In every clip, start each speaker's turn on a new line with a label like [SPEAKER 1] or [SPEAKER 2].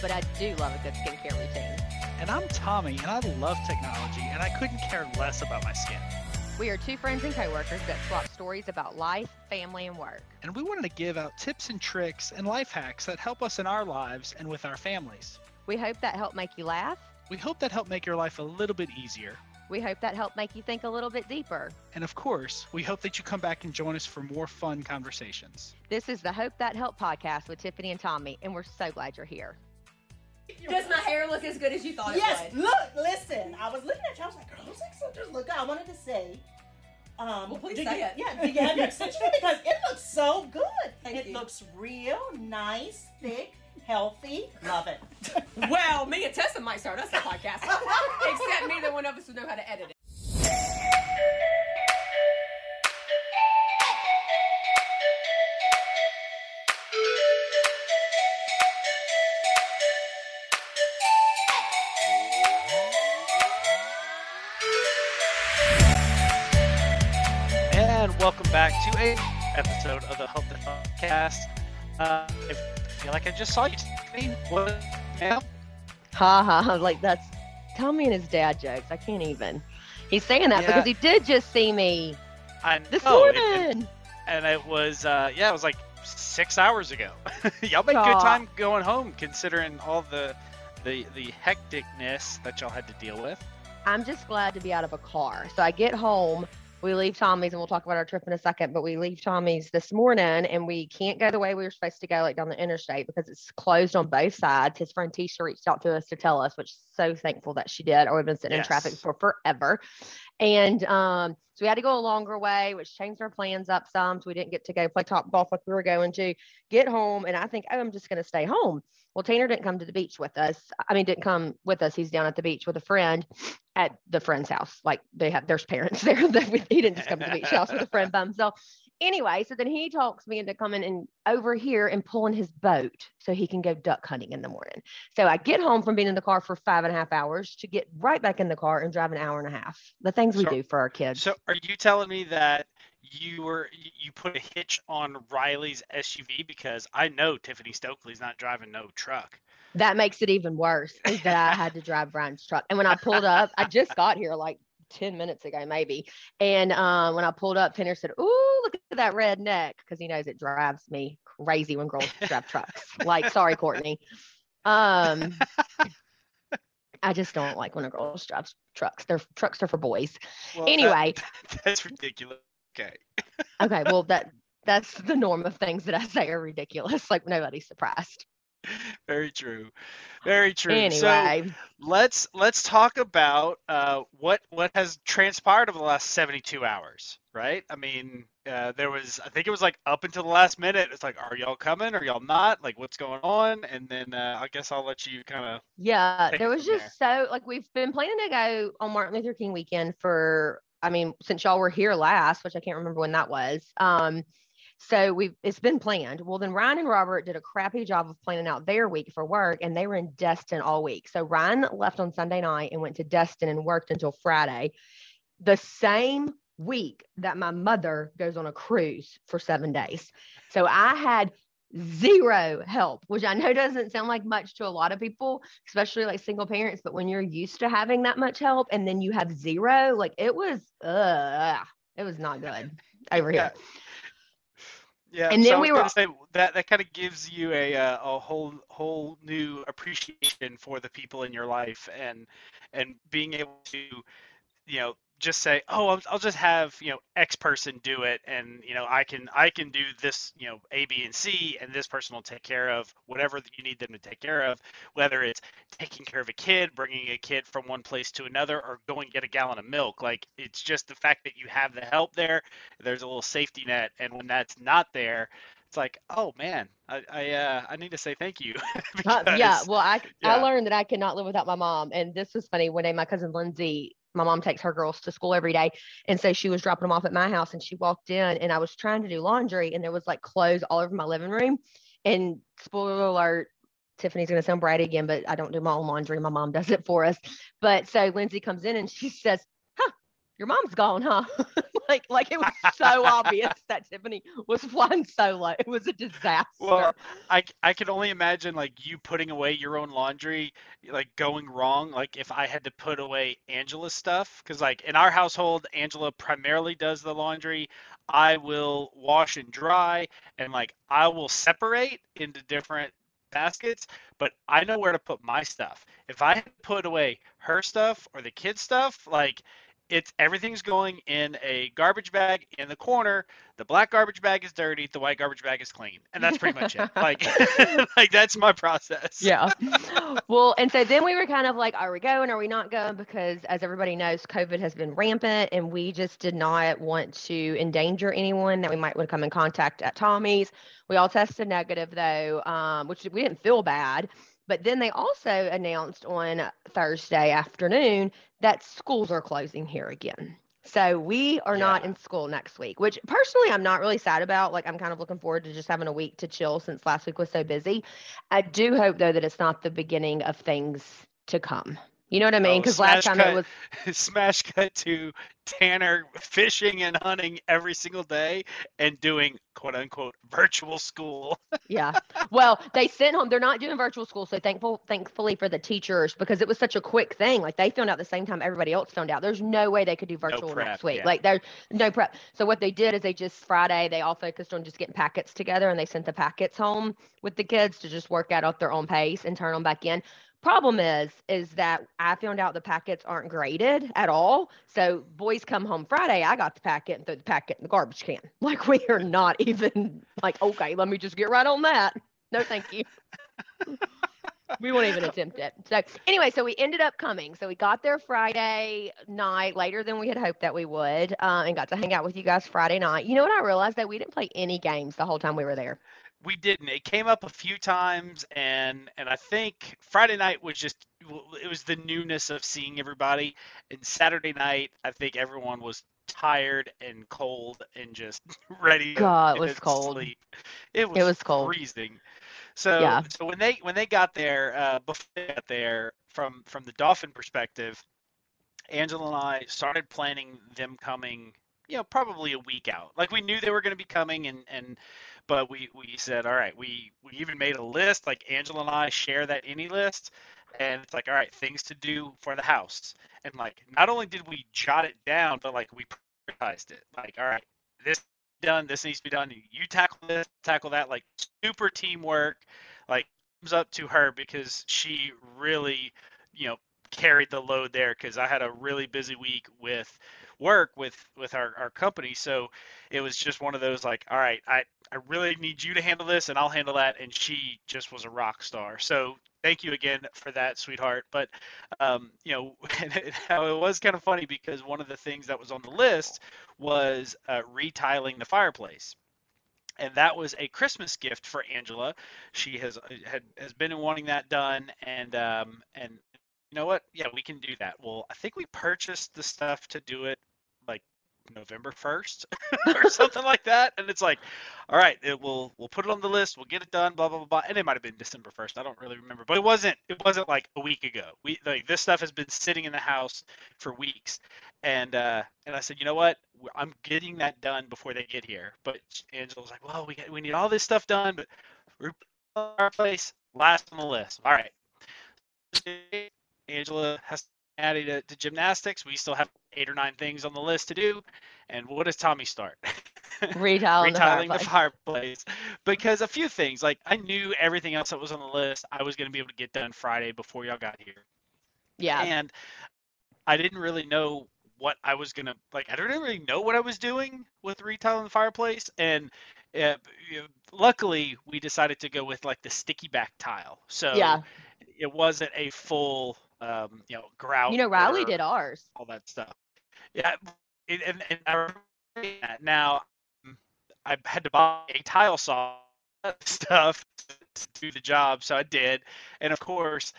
[SPEAKER 1] but I do love a good skincare routine.
[SPEAKER 2] And I'm Tommy, and I love technology, and I couldn't care less about my skin.
[SPEAKER 1] We are two friends and coworkers that swap stories about life, family, and work.
[SPEAKER 2] And we wanted to give out tips and tricks and life hacks that help us in our lives and with our families.
[SPEAKER 1] We hope that helped make you laugh.
[SPEAKER 2] We hope that helped make your life a little bit easier.
[SPEAKER 1] We hope that helped make you think a little bit deeper.
[SPEAKER 2] And of course, we hope that you come back and join us for more fun conversations.
[SPEAKER 1] This is the Hope That Help podcast with Tiffany and Tommy, and we're so glad you're here.
[SPEAKER 3] Does my hair look as good as you thought
[SPEAKER 4] yes,
[SPEAKER 3] it would?
[SPEAKER 4] Yes, look, listen. I was looking at you. I was like, girl, those extensions look good. I wanted to say. Um,
[SPEAKER 3] Well, please say
[SPEAKER 4] you,
[SPEAKER 3] it.
[SPEAKER 4] Yeah, do you have your extension? because it looks so good.
[SPEAKER 3] Thank
[SPEAKER 4] it
[SPEAKER 3] you.
[SPEAKER 4] looks real, nice, thick, healthy. Love it.
[SPEAKER 3] Well, me and Tessa might start us a podcast. Except neither one of us would know how to edit it.
[SPEAKER 2] Back to a episode of the Hope the podcast. Uh, I feel like I just saw you. What now?
[SPEAKER 1] Ha ha, like that's Tommy and his dad jokes. I can't even. He's saying that
[SPEAKER 2] Yeah.
[SPEAKER 1] because he did just see me
[SPEAKER 2] I
[SPEAKER 1] this
[SPEAKER 2] know, and-
[SPEAKER 1] morning.
[SPEAKER 2] and- and it was uh, yeah, it was like six hours ago. y'all made good time going home, considering all the the the hecticness that y'all had to deal with.
[SPEAKER 1] I'm just glad to be out of a car. So I get home, we leave Tommy's, and we'll talk about our trip in a second. But we leave Tommy's this morning, and we can't go the way we were supposed to go, like down the interstate, because it's closed on both sides. His friend Tisha reached out to us to tell us, which is so thankful that she did, or we've been sitting in traffic for forever. And um, so we had to go a longer way, which changed our plans up some. So we didn't get to go play Topgolf like we were going to. Get home, and I think, oh, I'm just going to stay home. Well, Tanner didn't come to the beach with us. I mean, didn't come with us. He's down at the beach with a friend at the friend's house. Like they have, there's parents there. that we- he didn't just come to the beach house with a friend by himself. Anyway, so then he talks me into coming and over here and pulling his boat so he can go duck hunting in the morning. So I get home from being in the car for five and a half hours to get right back in the car and drive an hour and a half. The things we
[SPEAKER 2] So-
[SPEAKER 1] do for our kids.
[SPEAKER 2] So, are you telling me that you were you- you put a hitch on Riley's SUV because I know Tiffany Stokely's not driving no truck.
[SPEAKER 1] that makes it even worse is that I had to drive Brian's truck. And when I pulled up, I just got here like 10 minutes ago, maybe. And um, when I pulled up, Tanner said, Ooh, look at that red neck. Because he knows it drives me crazy when girls drive trucks. Like, sorry, Courtney. Um, I just don't like when a girl drives trucks. They're trucks are for boys.
[SPEAKER 2] Well, that-
[SPEAKER 1] Anyway,
[SPEAKER 2] that's ridiculous. Okay.
[SPEAKER 1] okay, well that that's the norm of things that I say are ridiculous. Like nobody's surprised.
[SPEAKER 2] Very true. Very true. So let's let's talk about uh, what what has transpired over the last 72 hours, right? I mean, uh, there was I think it was like up until the last minute. It's like, are y'all coming? Are y'all not? Like, what's going on? And then uh, I guess I'll let you kind of.
[SPEAKER 1] Yeah, there was just so like we've been planning to go on Martin Luther King weekend for I mean since y'all were here last, which I can't remember when that was. Um so we've it's been planned. Well then Ryan and Robert did a crappy job of planning out their week for work and they were in Destin all week. So Ryan left on Sunday night and went to Destin and worked until Friday. The same week that my mother goes on a cruise for 7 days. So I had zero help, which I know doesn't sound like much to a lot of people, especially like single parents. But when you're used to having that much help and then you have zero, like it was, uh, it was not good over here.
[SPEAKER 2] Yeah.
[SPEAKER 1] And then
[SPEAKER 2] was
[SPEAKER 1] we were-
[SPEAKER 2] say that that kind of gives you a uh, a whole whole new appreciation for the people in your life and and being able to you know just say oh I'll, I'll just have you know x person do it and you know i can i can do this you know a b and c and this person will take care of whatever you need them to take care of whether it's taking care of a kid bringing a kid from one place to another or going get a gallon of milk like it's just the fact that you have the help there there's a little safety net and when that's not there it's like oh man i i uh, i need to say thank you
[SPEAKER 1] Uh, yeah. Well, I,
[SPEAKER 2] yeah.
[SPEAKER 1] I learned that I cannot live without my mom. And this was funny. One day, my cousin Lindsay, my mom takes her girls to school every day. And so she was dropping them off at my house and she walked in and I was trying to do laundry and there was like clothes all over my living room. And spoiler alert, Tiffany's going to sound bright again, but I don't do my own laundry. My mom does it for us. But so Lindsay comes in and she says, your mom's gone, huh? like like it was so obvious that Tiffany was flying solo. It was a disaster.
[SPEAKER 2] Well, I, I can only imagine like you putting away your own laundry, like going wrong. Like if I had to put away Angela's stuff, because like in our household, Angela primarily does the laundry. I will wash and dry, and like I will separate into different baskets, but I know where to put my stuff. If I put away her stuff or the kids' stuff, like it's everything's going in a garbage bag in the corner. The black garbage bag is dirty, the white garbage bag is clean. And that's pretty much it. Like like that's my process.
[SPEAKER 1] Yeah. well, and so then we were kind of like, are we going? Are we not going? Because as everybody knows, COVID has been rampant and we just did not want to endanger anyone that we might want to come in contact at Tommy's. We all tested negative though, um, which we didn't feel bad. But then they also announced on Thursday afternoon that schools are closing here again. So we are not in school next week, which personally I'm not really sad about. Like I'm kind of looking forward to just having a week to chill since last week was so busy. I do hope though that it's not the beginning of things to come. You know what I mean?
[SPEAKER 2] Oh,
[SPEAKER 1] Because last
[SPEAKER 2] smash
[SPEAKER 1] time
[SPEAKER 2] cut.
[SPEAKER 1] it was
[SPEAKER 2] Smash cut to Tanner fishing and hunting every single day and doing quote unquote virtual school.
[SPEAKER 1] Yeah. Well, they sent home. They're not doing virtual school, so thankful, thankfully for the teachers because it was such a quick thing. Like they found out the same time everybody else found out. There's no way they could do virtual
[SPEAKER 2] prep,
[SPEAKER 1] next week.
[SPEAKER 2] yeah.
[SPEAKER 1] Like there's no prep. So what they did is they just Friday they all focused on just getting packets together and they sent the packets home with the kids to just work out at their own pace and turn them back in. Problem is, is that I found out the packets aren't graded at all. So boys come home Friday, I got the packet and threw the packet in the garbage can. Like we are not even like, okay, let me just get right on that. No, thank you. we won't even attempt it. So anyway, so we ended up coming. So we got there Friday night later than we had hoped that we would, uh, and got to hang out with you guys Friday night. You know what I realized that we didn't play any games the whole time we were there.
[SPEAKER 2] We didn't. It came up a few times, and and I think Friday night was just it was the newness of seeing everybody. And Saturday night, I think everyone was tired and cold and just ready.
[SPEAKER 1] God, it was cold.
[SPEAKER 2] sleep. It was, it
[SPEAKER 1] was cold.
[SPEAKER 2] freezing. So
[SPEAKER 1] Yeah.
[SPEAKER 2] so when they when they got there, uh, before they got there, from from the Dolphin perspective, Angela and I started planning them coming. You know, probably a week out. Like we knew they were going to be coming, and and but we we said, all right, we we even made a list. Like Angela and I share that any list, and it's like, all right, things to do for the house. And like, not only did we jot it down, but like we prioritized it. Like, all right, this done, this needs to be done. You tackle this, tackle that. Like super teamwork. Like comes up to her because she really, you know, carried the load there because I had a really busy week with work with with our, our company. So it was just one of those like, all right, I, I really need you to handle this and I'll handle that. And she just was a rock star. So thank you again for that, sweetheart. But um, you know, it was kind of funny because one of the things that was on the list was uh, retiling the fireplace. And that was a Christmas gift for Angela. She has had has been wanting that done, and um, and you know what? Yeah, we can do that. Well, I think we purchased the stuff to do it November 1st or something like that. And it's like, all right, it will we'll put it on the list, we'll get it done, blah blah blah blah. And it might have been December 1st. I don't really remember. But it wasn't it wasn't like a week ago. We like this stuff has been sitting in the house for weeks. And uh and I said, you know what? I'm getting that done before they get here. But Angela was like, well, we get, we need all this stuff done, but our place last on the list. All right. Angela has added to, to gymnastics. We still have eight or nine things on the list to do. And what does Tommy start?
[SPEAKER 1] Retiling, the
[SPEAKER 2] Retiling the
[SPEAKER 1] fireplace.
[SPEAKER 2] fireplace. Because a few things, like I knew everything else that was on the list, I was going to be able to get done Friday before y'all got here.
[SPEAKER 1] Yeah.
[SPEAKER 2] And I didn't really know what I was gonna like. I didn't really know what I was doing with retiling the fireplace, and uh, you luckily we decided to go with like the sticky back tile. So
[SPEAKER 1] Yeah.
[SPEAKER 2] it wasn't a full, um, you know, grout.
[SPEAKER 1] You know, Riley
[SPEAKER 2] or
[SPEAKER 1] did ours.
[SPEAKER 2] all that stuff. Yeah, it, and, and I remember that. now um, I had to buy a tile saw stuff to do the job, so I did, and of course.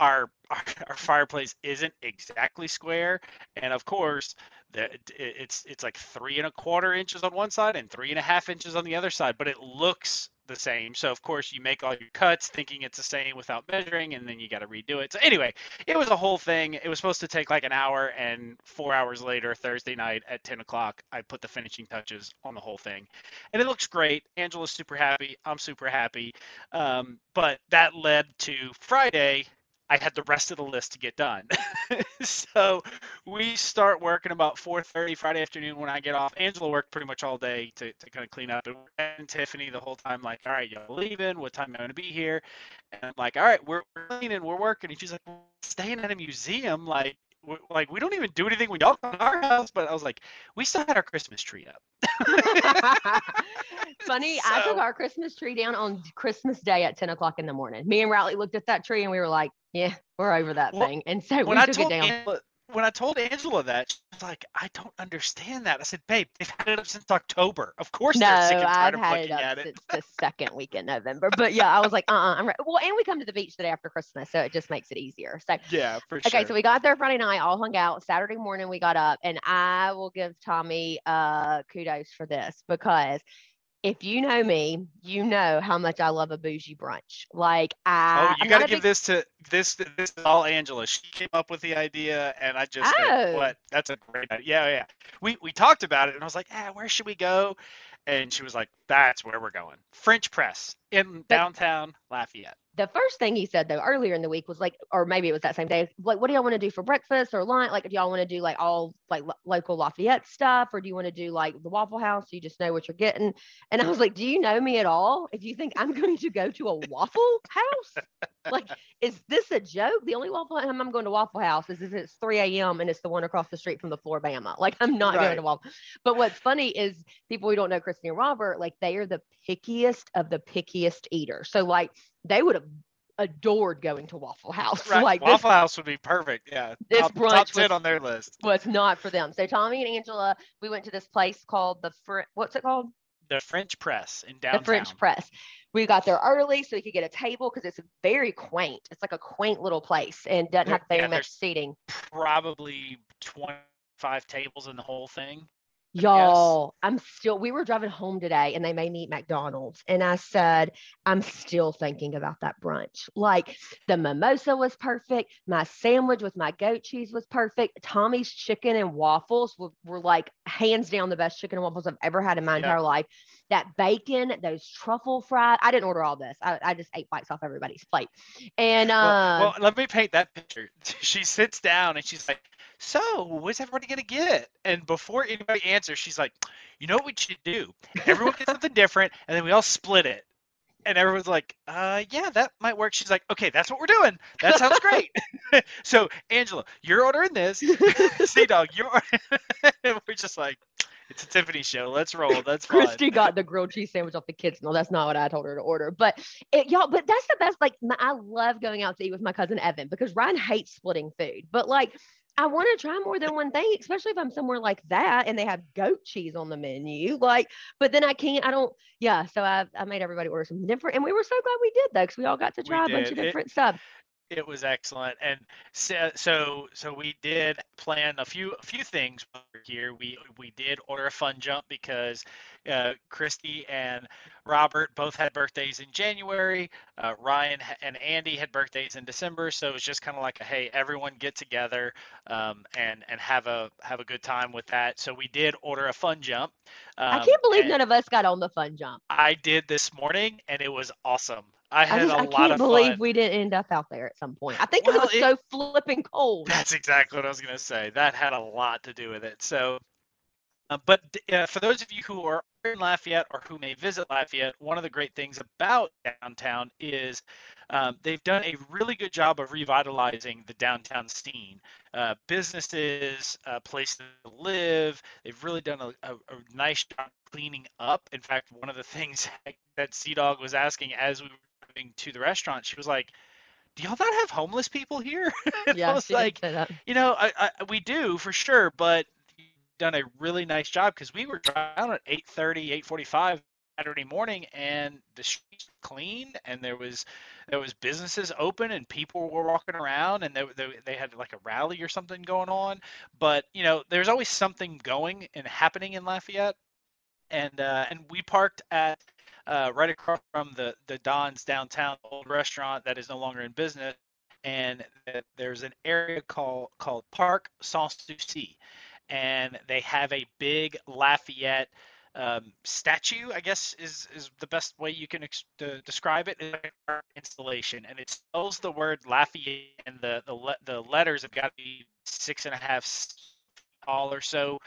[SPEAKER 2] Our, our our fireplace isn't exactly square, and of course, the, it's it's like three and a quarter inches on one side and three and a half inches on the other side, but it looks the same. So of course you make all your cuts thinking it's the same without measuring, and then you got to redo it. So anyway, it was a whole thing. It was supposed to take like an hour, and four hours later, Thursday night at 10 o'clock, I put the finishing touches on the whole thing, and it looks great. Angela's super happy. I'm super happy. Um, but that led to Friday. I had the rest of the list to get done. so we start working about 4:30 Friday afternoon when I get off. Angela worked pretty much all day to, to kind of clean up, and Tiffany the whole time like, "All right, y'all leaving? What time am I going to be here?" And I'm like, "All right, we're, cleaning, we're working." And she's like, "Staying at a museum, like." like we don't even do anything when y'all come to our house, but I was like, we still had our Christmas tree up.
[SPEAKER 1] Funny, so, I took our Christmas tree down on Christmas Day at 10 o'clock in the morning. Me and Riley looked at that tree and we were like, yeah, we're over that well, thing. And so we took it down.
[SPEAKER 2] Angela, when I told Angela that, she was like, I don't understand that. I said, babe, they've had it up since October. Of course
[SPEAKER 1] no,
[SPEAKER 2] they're sick and tired
[SPEAKER 1] I've
[SPEAKER 2] of
[SPEAKER 1] had
[SPEAKER 2] looking
[SPEAKER 1] it up
[SPEAKER 2] at it.
[SPEAKER 1] since the second week in November. But yeah, I was like, uh-uh, I'm right. Well, and we come to the beach the day after Christmas, so it just makes it easier. So
[SPEAKER 2] yeah, for sure.
[SPEAKER 1] okay,
[SPEAKER 2] sure.
[SPEAKER 1] so we got there Friday night, all hung out. Saturday morning we got up, and I will give Tommy uh kudos for this because if you know me, you know how much I love a bougie brunch. Like I,
[SPEAKER 2] oh, you got to give big... this to this. This is all Angela. She came up with the idea, and I just
[SPEAKER 1] oh.
[SPEAKER 2] what? That's a great idea. Yeah, yeah. We we talked about it, and I was like, ah, where should we go? And she was like, that's where we're going. French Press in downtown Lafayette
[SPEAKER 1] the first thing he said though earlier in the week was like, or maybe it was that same day, like, what do y'all want to do for breakfast or lunch? Like, do y'all want to do like all like lo- local Lafayette stuff, or do you want to do like the Waffle House? So you just know what you're getting. And I was like, do you know me at all? If you think I'm going to go to a Waffle House, like, is this a joke? The only Waffle time I'm going to Waffle House is if it's 3 a.m. and it's the one across the street from the Flora-Bama. Like, I'm not right. going to Waffle. But what's funny is people who don't know Christy and Robert, like, they are the pickiest of the pickiest eaters. So like they would have adored going to Waffle House.
[SPEAKER 2] Right.
[SPEAKER 1] Like
[SPEAKER 2] Waffle this, House would be perfect. Yeah.
[SPEAKER 1] This
[SPEAKER 2] top,
[SPEAKER 1] brunch
[SPEAKER 2] top ten
[SPEAKER 1] was,
[SPEAKER 2] on their list.
[SPEAKER 1] Was not for them. So Tommy and Angela, we went to this place called the Fr- what's it called?
[SPEAKER 2] The French Press in downtown.
[SPEAKER 1] The French Press. We got there early so we could get a table because it's very quaint. It's like a quaint little place and doesn't have very yeah, much seating.
[SPEAKER 2] Probably 25 tables in the whole thing.
[SPEAKER 1] Y'all, I'm still, we were driving home today and they made me eat McDonald's. And I said, I'm still thinking about that brunch. Like the mimosa was perfect. My sandwich with my goat cheese was perfect. Tommy's chicken and waffles were, were like hands down the best chicken and waffles I've ever had in my entire life. That bacon, those truffle fried. I didn't order all this. I, I just ate bites off everybody's plate. And, uh,
[SPEAKER 2] well, well, let me paint that picture. She sits down and she's like, so what's everybody gonna get? And before anybody answers, she's like, you know what we should do? Everyone gets something different, and then we all split it. And everyone's like, uh, yeah, that might work. She's like, okay, that's what we're doing. That sounds great. so Angela, you're ordering this. Sea Dog, you're. we're just like, it's a Tiffany show. Let's roll. That's fine.
[SPEAKER 1] Christy got the grilled cheese sandwich off the kids. No, that's not what I told her to order. But it, y'all, but that's the best. Like, my, I love going out to eat with my cousin Evan because Ryan hates splitting food. But like, I want to try more than one thing, especially if I'm somewhere like that and they have goat cheese on the menu. Like, but then I can't, I don't, yeah. So I, I made everybody order something different. And we were so glad we did though, because we all got to try a bunch of different it, stuff.
[SPEAKER 2] It was excellent. And so, so, so we did plan a few, a few things here. We, we did order a fun jump because uh, Christy and Robert both had birthdays in January. Uh, Ryan and Andy had birthdays in December, so it was just kind of like a hey, everyone get together um, and and have a have a good time with that. So we did order a fun jump.
[SPEAKER 1] Um, I can't believe none of us got on the fun jump.
[SPEAKER 2] I did this morning, and it was awesome. I had
[SPEAKER 1] I just,
[SPEAKER 2] a
[SPEAKER 1] I
[SPEAKER 2] lot
[SPEAKER 1] can't
[SPEAKER 2] of
[SPEAKER 1] believe
[SPEAKER 2] fun.
[SPEAKER 1] we didn't end up out there at some point. I think
[SPEAKER 2] well,
[SPEAKER 1] it was
[SPEAKER 2] it,
[SPEAKER 1] so flipping cold.
[SPEAKER 2] That's exactly what I was going to say. That had a lot to do with it. So uh, but uh, for those of you who are in Lafayette or who may visit Lafayette, one of the great things about downtown is um, they've done a really good job of revitalizing the downtown scene. Uh, businesses, uh, places to live, they've really done a, a, a, nice job cleaning up. In fact, one of the things that Sea Dog was asking as we were going to the restaurant, she was like, do y'all not have homeless people here?
[SPEAKER 1] yeah,
[SPEAKER 2] I was like, you know, I, I, we do for sure, but done a really nice job because we were driving at 8:30, 8:45 Saturday morning, and the streets clean, and there was there was businesses open, and people were walking around, and they, they they had like a rally or something going on. But you know, there's always something going and happening in Lafayette, and uh, and we parked at uh, right across from the the Don's downtown old restaurant that is no longer in business, and there's an area called called Parc Sans Souci, and they have a big Lafayette um, statue. I guess is is the best way you can ex- to describe it. Installation, and it spells the word Lafayette, and the the le- the letters have got to be six and a half tall or so,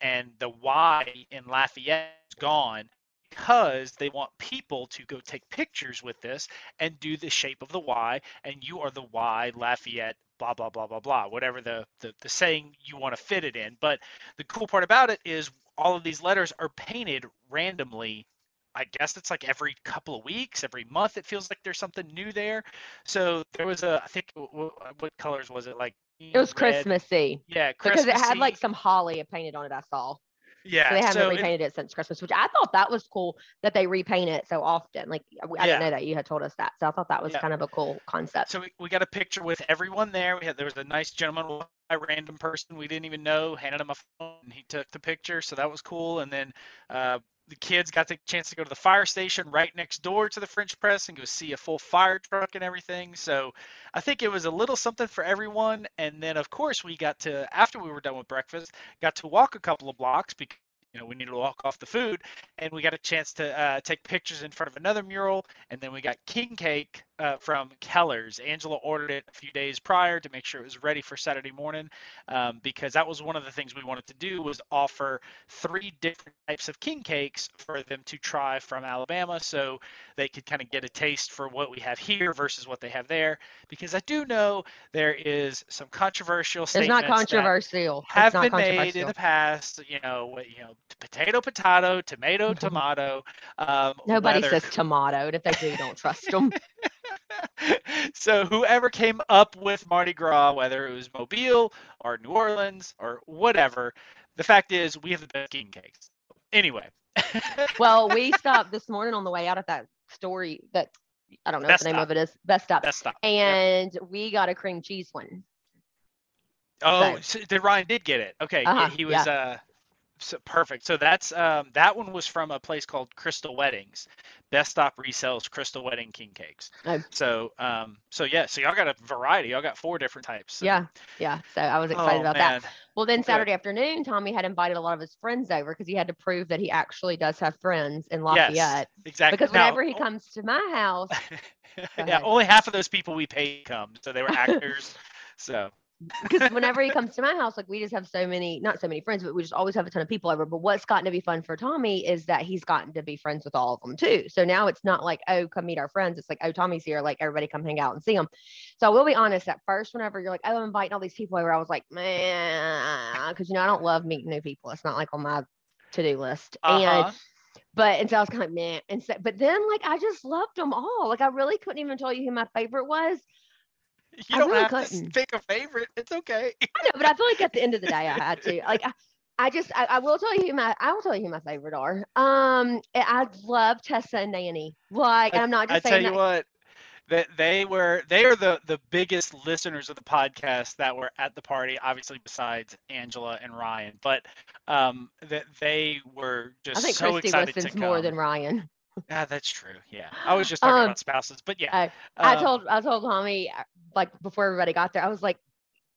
[SPEAKER 2] and the Y in Lafayette is gone because they want people to go take pictures with this and do the shape of the Y, and you are the Y Lafayette, blah blah blah blah blah, whatever the the, the saying you want to fit it in. But the cool part about it is all of these letters are painted randomly. I guess it's like every couple of weeks, every month. It feels like there's something new there. So there was a, I think, wh- wh- what colors was it? Like
[SPEAKER 1] It was
[SPEAKER 2] red-
[SPEAKER 1] Christmassy
[SPEAKER 2] Yeah,
[SPEAKER 1] because it had like some holly painted on it. I saw.
[SPEAKER 2] Yeah.
[SPEAKER 1] So they haven't
[SPEAKER 2] so
[SPEAKER 1] repainted it since Christmas, which I thought that was cool that they repaint it so often. Like I I didn't know that you had told us that, so I thought that was
[SPEAKER 2] Yeah.
[SPEAKER 1] kind of a cool concept.
[SPEAKER 2] So we, we got a picture with everyone there. We had there was a nice gentleman, a random person we didn't even know, handed him a phone, and he took the picture. So that was cool. And then uh, the kids got the chance to go to the fire station right next door to the French press and go see a full fire truck and everything. So I think it was a little something for everyone. And then of course we got to after we were done with breakfast, got to walk a couple of blocks because you know we needed to walk off the food and we got a chance to uh, take pictures in front of another mural and then we got king cake uh, from keller's angela ordered it a few days prior to make sure it was ready for saturday morning um, because that was one of the things we wanted to do was offer three different types of king cakes for them to try from alabama so they could kind of get a taste for what we have here versus what they have there because i do know there is some controversial
[SPEAKER 1] It's
[SPEAKER 2] statements
[SPEAKER 1] not controversial.
[SPEAKER 2] Have
[SPEAKER 1] not
[SPEAKER 2] been made in the past. You know, you know, potato, potato, tomato, tomato. Um,
[SPEAKER 1] Nobody
[SPEAKER 2] whether-
[SPEAKER 1] says tomato, if they do, don't trust them.
[SPEAKER 2] so whoever came up with Mardi Gras, whether it was Mobile or New Orleans or whatever, the fact is we have the best king cakes. Anyway.
[SPEAKER 1] well, we stopped this morning on the way out at that story that I don't know
[SPEAKER 2] Best
[SPEAKER 1] what the name
[SPEAKER 2] Stop.
[SPEAKER 1] of it is. Best Stop.
[SPEAKER 2] Best stop. Yep.
[SPEAKER 1] and we got a cream cheese one.
[SPEAKER 2] Oh,
[SPEAKER 1] so-
[SPEAKER 2] so did Ryan did get it? Okay,
[SPEAKER 1] Uh-huh,
[SPEAKER 2] he was uh, so perfect. So that's um, that one was from a place called Crystal Weddings. Best Stop resells Crystal Wedding king cakes.
[SPEAKER 1] Oh.
[SPEAKER 2] So um, so yeah, so y'all got a variety. Y'all got four different types. So-
[SPEAKER 1] Yeah, yeah. So I was excited
[SPEAKER 2] Oh,
[SPEAKER 1] about that. Well, then. Saturday afternoon, Tommy had invited a lot of his friends over because he had to prove that he actually does have friends in Lafayette.
[SPEAKER 2] Yes, exactly.
[SPEAKER 1] Because
[SPEAKER 2] Now,
[SPEAKER 1] whenever he comes to my house,
[SPEAKER 2] yeah,
[SPEAKER 1] ahead.
[SPEAKER 2] only half of those people we paid come, so they were actors. so
[SPEAKER 1] because whenever he comes to my house, like we just have so many, not so many friends, but we just always have a ton of people over. But what's gotten to be fun for Tommy is that he's gotten to be friends with all of them too. So now it's not like, oh, come meet our friends. It's like, oh, Tommy's here. Like everybody come hang out and see him. So I will be honest, at first, whenever you're like, oh, I'm inviting all these people over, I was like, man, because you know, I don't love meeting new people. It's not like on my to-do list. And
[SPEAKER 2] uh-huh.
[SPEAKER 1] but and so I was kind of like, man. And so, but then like I just loved them all. Like I really couldn't even tell you who my favorite was.
[SPEAKER 2] you
[SPEAKER 1] I
[SPEAKER 2] don't
[SPEAKER 1] really
[SPEAKER 2] have to
[SPEAKER 1] couldn't.
[SPEAKER 2] pick a favorite. It's okay.
[SPEAKER 1] I know, but I feel like at the end of the day, I had to. Like, I, I just, I, I will tell you who my, I will tell you who my favorite are. Um, I I love Tessa and Nanny. Like, I'm not
[SPEAKER 2] I
[SPEAKER 1] just
[SPEAKER 2] tell
[SPEAKER 1] saying
[SPEAKER 2] you
[SPEAKER 1] that.
[SPEAKER 2] what, that they were they are the the biggest listeners of the podcast that were at the party. Obviously, besides Angela and Ryan, but um, that they were just
[SPEAKER 1] I think
[SPEAKER 2] so
[SPEAKER 1] Christy
[SPEAKER 2] excited
[SPEAKER 1] listens
[SPEAKER 2] to
[SPEAKER 1] more than Ryan.
[SPEAKER 2] Yeah, that's true. Yeah, I was just talking
[SPEAKER 1] Um,
[SPEAKER 2] about spouses, but yeah.
[SPEAKER 1] I- I
[SPEAKER 2] um,
[SPEAKER 1] told, I told Tommy, uh, like before everybody got there, I was like,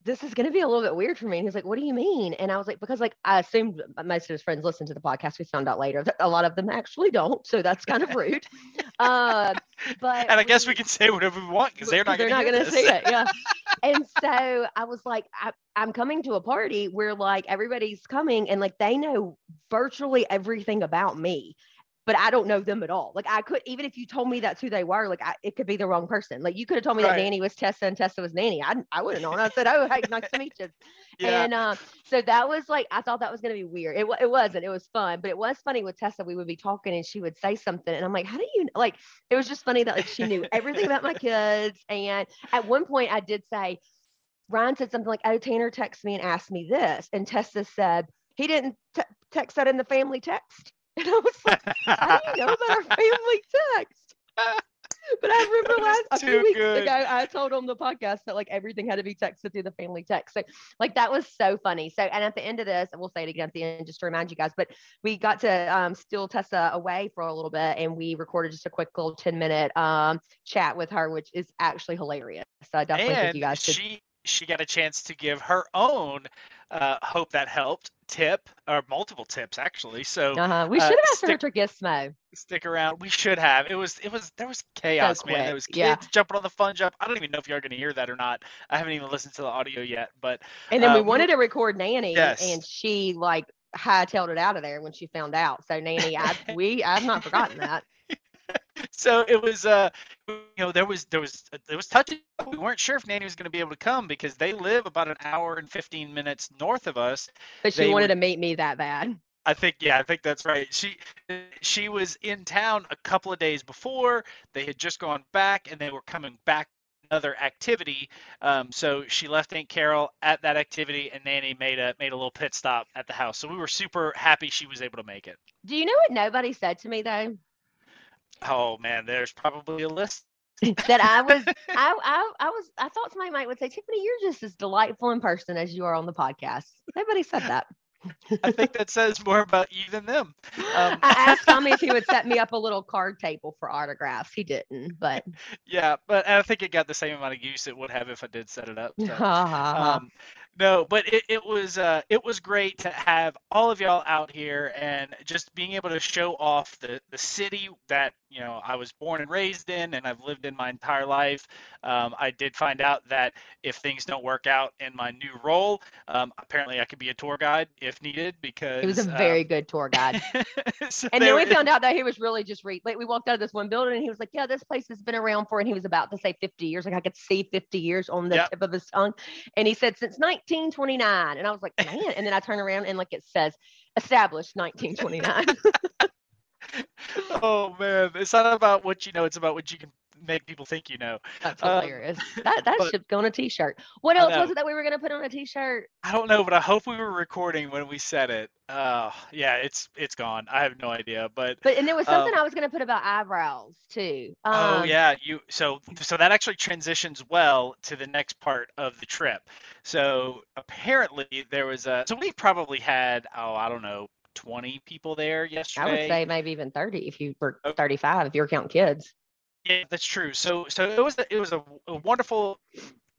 [SPEAKER 1] this is going to be a little bit weird for me. And he's like, what do you mean? And I was like, because like I assumed most of his friends listen to the podcast. We found out later that a lot of them actually don't. So that's kind of rude. uh, but
[SPEAKER 2] and I guess we can say whatever we want because they're not
[SPEAKER 1] they're
[SPEAKER 2] going
[SPEAKER 1] not
[SPEAKER 2] to
[SPEAKER 1] gonna see it. Yeah. and so I was like, I, I'm coming to a party where like everybody's coming and like they know virtually everything about me, but I don't know them at all. Like I could even if you told me that's who they were, like I, it could be the wrong person. Like you could have told me
[SPEAKER 2] Right.
[SPEAKER 1] that Nanny was Tessa and Tessa was Nanny. I I would have known. I said, oh, hey, nice to meet you.
[SPEAKER 2] Yeah.
[SPEAKER 1] And uh, so that was like, I thought that was going to be weird. It, it wasn't. It was fun, but it was funny with Tessa. We would be talking and she would say something. And I'm like, how do you, like, it was just funny that like she knew everything about my kids. And at one point I did say, Ryan said something like, oh, Tanner texted me and asked me this. And Tessa said, he didn't te- text that in the family text. And I was like, how do you know about our family text? But I remember last a few weeks
[SPEAKER 2] good.
[SPEAKER 1] ago, I told on the podcast that like everything had to be texted through the family text. So like that was so funny. So and at the end of this, and we'll say it again at the end just to remind you guys. But we got to um, steal Tessa away for a little bit, and we recorded just a quick little ten minute um, chat with her, which is actually hilarious. So I definitely think you guys should.
[SPEAKER 2] she she got a chance to give her own uh, hope that helped tip or multiple tips actually. So
[SPEAKER 1] Uh-huh. We
[SPEAKER 2] uh,
[SPEAKER 1] should have asked her
[SPEAKER 2] stick-
[SPEAKER 1] to gizmo.
[SPEAKER 2] stick around. We should have. It was it was there was chaos, man.
[SPEAKER 1] quick,
[SPEAKER 2] There was kids
[SPEAKER 1] yeah.
[SPEAKER 2] jumping on the fun jump. I don't even know if you're going to hear that or not. I haven't even listened to the audio yet, but
[SPEAKER 1] And then we
[SPEAKER 2] Um,
[SPEAKER 1] wanted to record Nanny,
[SPEAKER 2] Yes.
[SPEAKER 1] and she like hightailed it out of there when she found out. So Nanny, I we I've not forgotten that.
[SPEAKER 2] So it was uh you know there was there was there was touching we weren't sure if nanny was going to be able to come because they live about an hour and 15 minutes north of us.
[SPEAKER 1] But she
[SPEAKER 2] They
[SPEAKER 1] wanted
[SPEAKER 2] were-
[SPEAKER 1] to meet me that bad.
[SPEAKER 2] i think yeah i think that's right. She she was in town a couple of days before. They had just gone back and they were coming back another activity. Um, so she left aunt carol at that activity and nanny made a made a little pit stop at the house. So we were super happy she was able to make it.
[SPEAKER 1] Do you know what nobody said to me though?
[SPEAKER 2] Oh man there's probably a list
[SPEAKER 1] that I was I, I I was I thought somebody might would say, Tiffany, you're just as delightful in person as you are on the podcast. Nobody said that.
[SPEAKER 2] i think that says more about you than them Um,
[SPEAKER 1] I asked Tommy if he would set me up a little card table for autographs. He didn't, but
[SPEAKER 2] Yeah, but I think it got the same amount of use it would have if I did set it up. So, um, no, but it, it was uh, it was great to have all of y'all out here and just being able to show off the the city that you know I was born and raised in and I've lived in my entire life. Um, I did find out that if things don't work out in my new role, um, apparently I could be a tour guide if needed because
[SPEAKER 1] he was a
[SPEAKER 2] uh,
[SPEAKER 1] very good tour guide.
[SPEAKER 2] so
[SPEAKER 1] And then we found out that he was really just re like we walked out of this one building and he was like, Yeah, this place has been around for and he was about to say 50 years. Like I could see 50 years on the
[SPEAKER 2] Yep.
[SPEAKER 1] tip of his tongue. And he said since 1929. And I was like, Man, and then I turn around and like it says established 1929.
[SPEAKER 2] oh man, it's not about what you know; it's about what you can make people think you know.
[SPEAKER 1] That's
[SPEAKER 2] Um,
[SPEAKER 1] hilarious. that that
[SPEAKER 2] but-
[SPEAKER 1] should go on a t-shirt. What else was it that we were gonna put on a t-shirt?
[SPEAKER 2] I don't know, but I hope we were recording when we said it. Uh, yeah, it's it's gone. I have no idea, but
[SPEAKER 1] But and there was something
[SPEAKER 2] Um,
[SPEAKER 1] I was gonna put about eyebrows too.
[SPEAKER 2] oh
[SPEAKER 1] Um,
[SPEAKER 2] yeah, you so so that actually transitions well to the next part of the trip. So apparently there was a so we probably had oh I don't know 20 people there yesterday.
[SPEAKER 1] I would say maybe even 30 if you were
[SPEAKER 2] Oh.
[SPEAKER 1] 35 if you're counting kids.
[SPEAKER 2] Yeah, that's true. So so it was a, it was a, a wonderful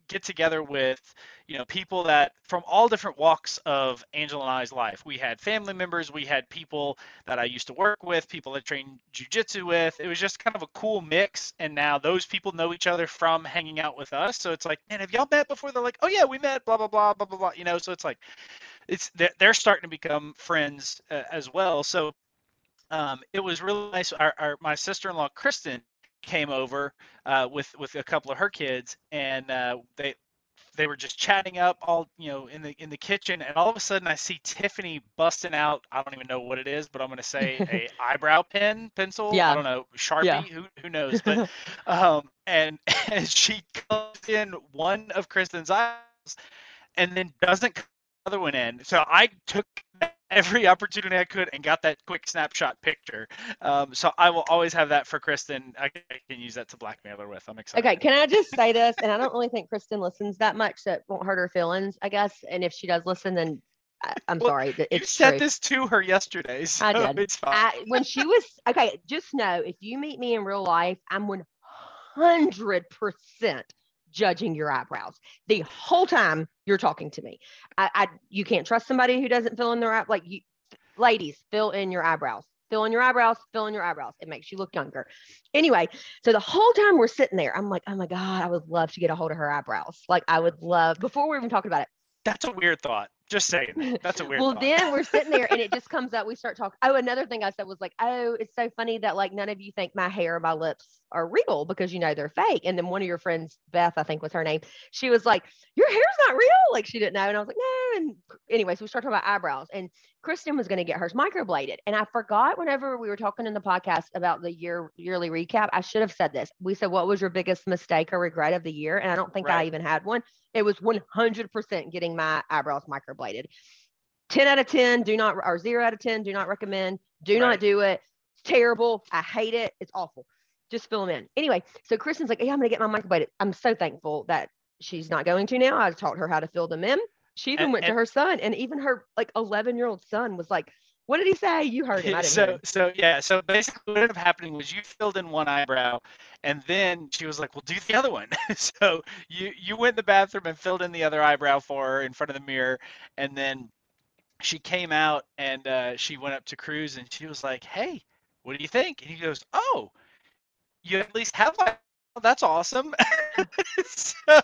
[SPEAKER 2] get together with you know people that from all different walks of Angela and I's life. We had family members, we had people that I used to work with, people that train jujitsu with. It was just kind of a cool mix. And now those people know each other from hanging out with us. So it's like, man, have y'all met before? They're like, oh yeah, we met. Blah blah blah blah blah blah. You know, so it's like it's they're, they're starting to become friends uh, as well. So um, it was really nice. Our, our my sister-in-law Kristen came over uh, with with a couple of her kids, and uh, they they were just chatting up all you know in the in the kitchen, and all of a sudden I see Tiffany busting out. I don't even know what it is, but I'm gonna say a eyebrow pen pencil.
[SPEAKER 1] Yeah.
[SPEAKER 2] I don't know Sharpie.
[SPEAKER 1] Yeah.
[SPEAKER 2] Who who knows? But um, and, and she comes in one of Kristen's eyes, and then doesn't cut the other one in. So I took every opportunity I could and got that quick snapshot picture. Um, so I will always have that for Kristen. I can, I can use that to blackmail her with. I'm excited.
[SPEAKER 1] Okay, can I just say this? And I don't really think Kristen listens that much, so it won't hurt her feelings, I guess. And if she does listen, then I, I'm
[SPEAKER 2] Well,
[SPEAKER 1] sorry. that
[SPEAKER 2] you said
[SPEAKER 1] true.
[SPEAKER 2] this to her yesterday, so
[SPEAKER 1] I did.
[SPEAKER 2] it's fine.
[SPEAKER 1] I, when she was okay, just know if you meet me in real life, I'm 100% judging your eyebrows the whole time you're talking to me. I, I you can't trust somebody who doesn't fill in their eye- like you, ladies, fill in your eyebrows. Fill in your eyebrows, fill in your eyebrows. It makes you look younger. Anyway, so the whole time we're sitting there, I'm like, oh my God, I would love to get a hold of her eyebrows. Like I would love before we're even talking about it.
[SPEAKER 2] That's a weird thought. Just saying. That's a weird
[SPEAKER 1] well,
[SPEAKER 2] thought.
[SPEAKER 1] then we're sitting there and it just comes up. We start talking. Oh, another thing I said was like, oh, it's so funny that like none of you think my hair, my lips are real because you know they're fake. And then one of your friends, Beth, I think was her name, she was like, your hair's not real. Like she didn't know. And I was like, no. And anyway, so we started talking about eyebrows and Kristen was going to get hers microbladed. And I forgot whenever we were talking in the podcast about the year yearly recap, I should have said this. We said, what was your biggest mistake or regret of the year? And I don't think I even had one. It was 100% getting my eyebrows microbladed. 10 out of 10 do not or 0 out of 10 do not recommend do
[SPEAKER 2] Right.
[SPEAKER 1] not do it it's terrible i hate it it's awful just fill them in. Anyway, so Kristen's like, "Yeah, I'm gonna get my microbladed." I'm so thankful that she's not going to now. I taught her how to fill them in. She even
[SPEAKER 2] And-
[SPEAKER 1] went to her son, and even her like 11 year old son was like, "What did he say? You heard him? I didn't hear
[SPEAKER 2] so
[SPEAKER 1] him."
[SPEAKER 2] so yeah so basically what ended up happening was you filled in one eyebrow and then she was like well do the other one so you you went in the bathroom and filled in the other eyebrow for her in front of the mirror and then she came out and uh, she went up to cruz and she was like hey what do you think and he goes oh you at least have eyebrow that's awesome so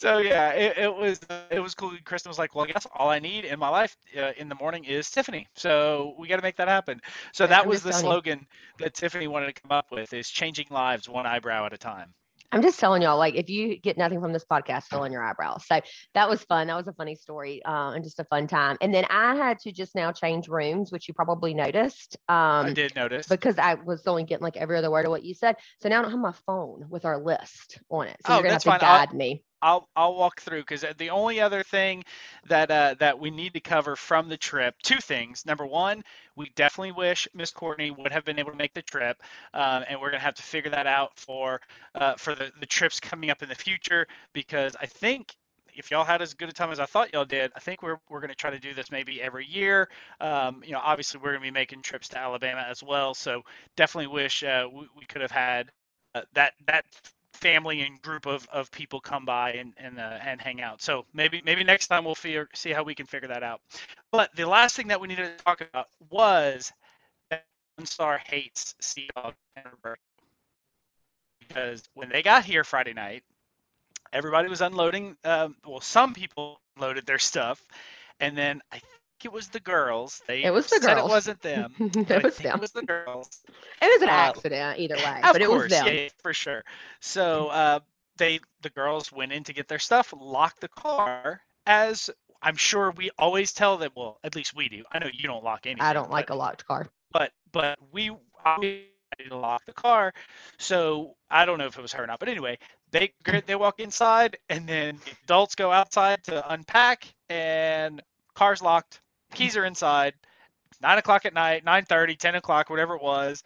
[SPEAKER 2] so yeah, it, it was it was cool. Kristen was like, "Well, I guess all I need in my life uh, in the morning is Tiffany." So we got to make that happen. So that
[SPEAKER 1] I'm
[SPEAKER 2] was the
[SPEAKER 1] telling you.
[SPEAKER 2] slogan that Tiffany wanted to come up with: is changing lives one eyebrow at a time.
[SPEAKER 1] I'm just telling y'all, like, if you get nothing from this podcast, fill in your eyebrows. So that was fun. That was a funny story uh, and just a fun time. And then I had to just now change rooms, which you probably noticed. Um,
[SPEAKER 2] I did notice.
[SPEAKER 1] because I was only getting like every other word of what you said. So now I don't have my phone with our list on it. So
[SPEAKER 2] Oh,
[SPEAKER 1] you're gonna have to
[SPEAKER 2] fine. I'll-
[SPEAKER 1] guide me.
[SPEAKER 2] I'll I'll walk through because the only other thing that uh, that we need to cover from the trip, two things. Number one, we definitely wish Miss Courtney would have been able to make the trip, um, and we're gonna have to figure that out for uh, for the the trips coming up in the future because I think. If y'all had as good a time as I thought y'all did, I think we're, we're going to try to do this maybe every year. Um, you know, obviously we're going to be making trips to Alabama as well, so definitely wish uh, we, we could have had uh, that that family and group of, of people come by and and, uh, and hang out. So maybe maybe next time we'll figure, see how we can figure that out. But the last thing that we needed to talk about was that Star hates Sea Dog because when they got here Friday night, everybody was unloading. Um, well, some people loaded their stuff, and then I it was the girls. They
[SPEAKER 1] It was the
[SPEAKER 2] said
[SPEAKER 1] girls.
[SPEAKER 2] it wasn't them.
[SPEAKER 1] it was them.
[SPEAKER 2] It was the girls.
[SPEAKER 1] It was an
[SPEAKER 2] uh,
[SPEAKER 1] accident either way, but it
[SPEAKER 2] course,
[SPEAKER 1] was them.
[SPEAKER 2] yeah, for sure. So uh, they, the girls, went in to get their stuff, locked the car, as I'm sure we always tell them. Well, at least we do. I know you don't lock anything.
[SPEAKER 1] I don't like
[SPEAKER 2] but,
[SPEAKER 1] a locked car.
[SPEAKER 2] but but we always lock the car. So I don't know if it was her or not, but anyway, they they walk inside, and then the adults go outside to unpack, and car's locked, keys are inside. Nine o'clock at night, 9:30, 10 o'clock, whatever it was,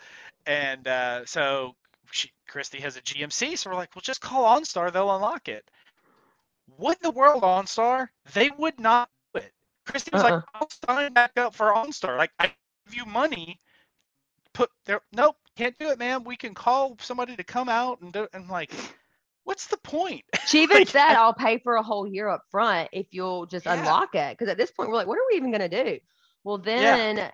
[SPEAKER 2] and uh, so she, Christy has a GMC, so we're like, well, just call OnStar, they'll unlock it. What in the world, OnStar? They would not do it. Christy was
[SPEAKER 1] Uh-uh.
[SPEAKER 2] like, I'll sign back up for OnStar. Like, I give you money. Put there. Nope, can't do it, ma'am. We can call somebody to come out and do. And like, what's the point?
[SPEAKER 1] She even
[SPEAKER 2] Like,
[SPEAKER 1] said, "I'll pay for a whole year up front if you'll just
[SPEAKER 2] Yeah.
[SPEAKER 1] unlock it." Because at this point, we're like, "What are we even gonna do?" Well, then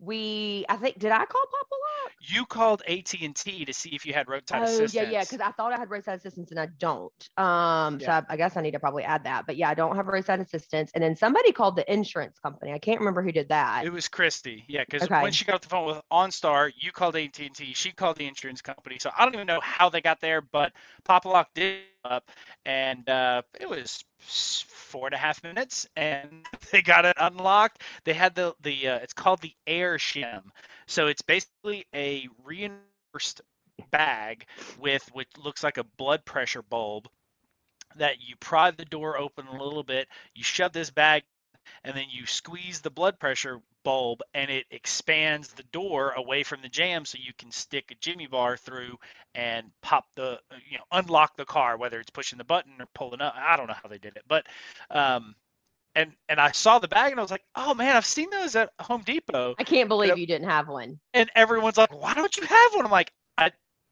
[SPEAKER 1] we, I think, did I call Papa Lock?
[SPEAKER 2] You called AT and T to see if you had roadside
[SPEAKER 1] Oh
[SPEAKER 2] assistance.
[SPEAKER 1] yeah, yeah. Because I thought I had roadside assistance and I don't. Um, so I, I guess I need to probably add that. But yeah, I don't have roadside assistance. And then somebody called the insurance company. I can't remember who did that.
[SPEAKER 2] It was Christy, yeah, because
[SPEAKER 1] Okay.
[SPEAKER 2] when she got off the phone with OnStar, you called AT and T, she called the insurance company. So I don't even know how they got there, but Pop-A-Lock did up, and uh, it was four and a half minutes, and they got it unlocked. They had the the uh, it's called the Air Shim, so it's basically a reinforced bag with which looks like a blood pressure bulb that you pry the door open a little bit, you shove this bag and then you squeeze the blood pressure bulb and it expands the door away from the jam so you can stick a jimmy bar through and pop the you know unlock the car whether it's pushing the button or pulling up i don't know how they did it but um and and i saw the bag and i was like oh man i've seen those at home depot
[SPEAKER 1] I can't believe
[SPEAKER 2] Yep.
[SPEAKER 1] you didn't have one.
[SPEAKER 2] and everyone's like why don't you have one i'm like i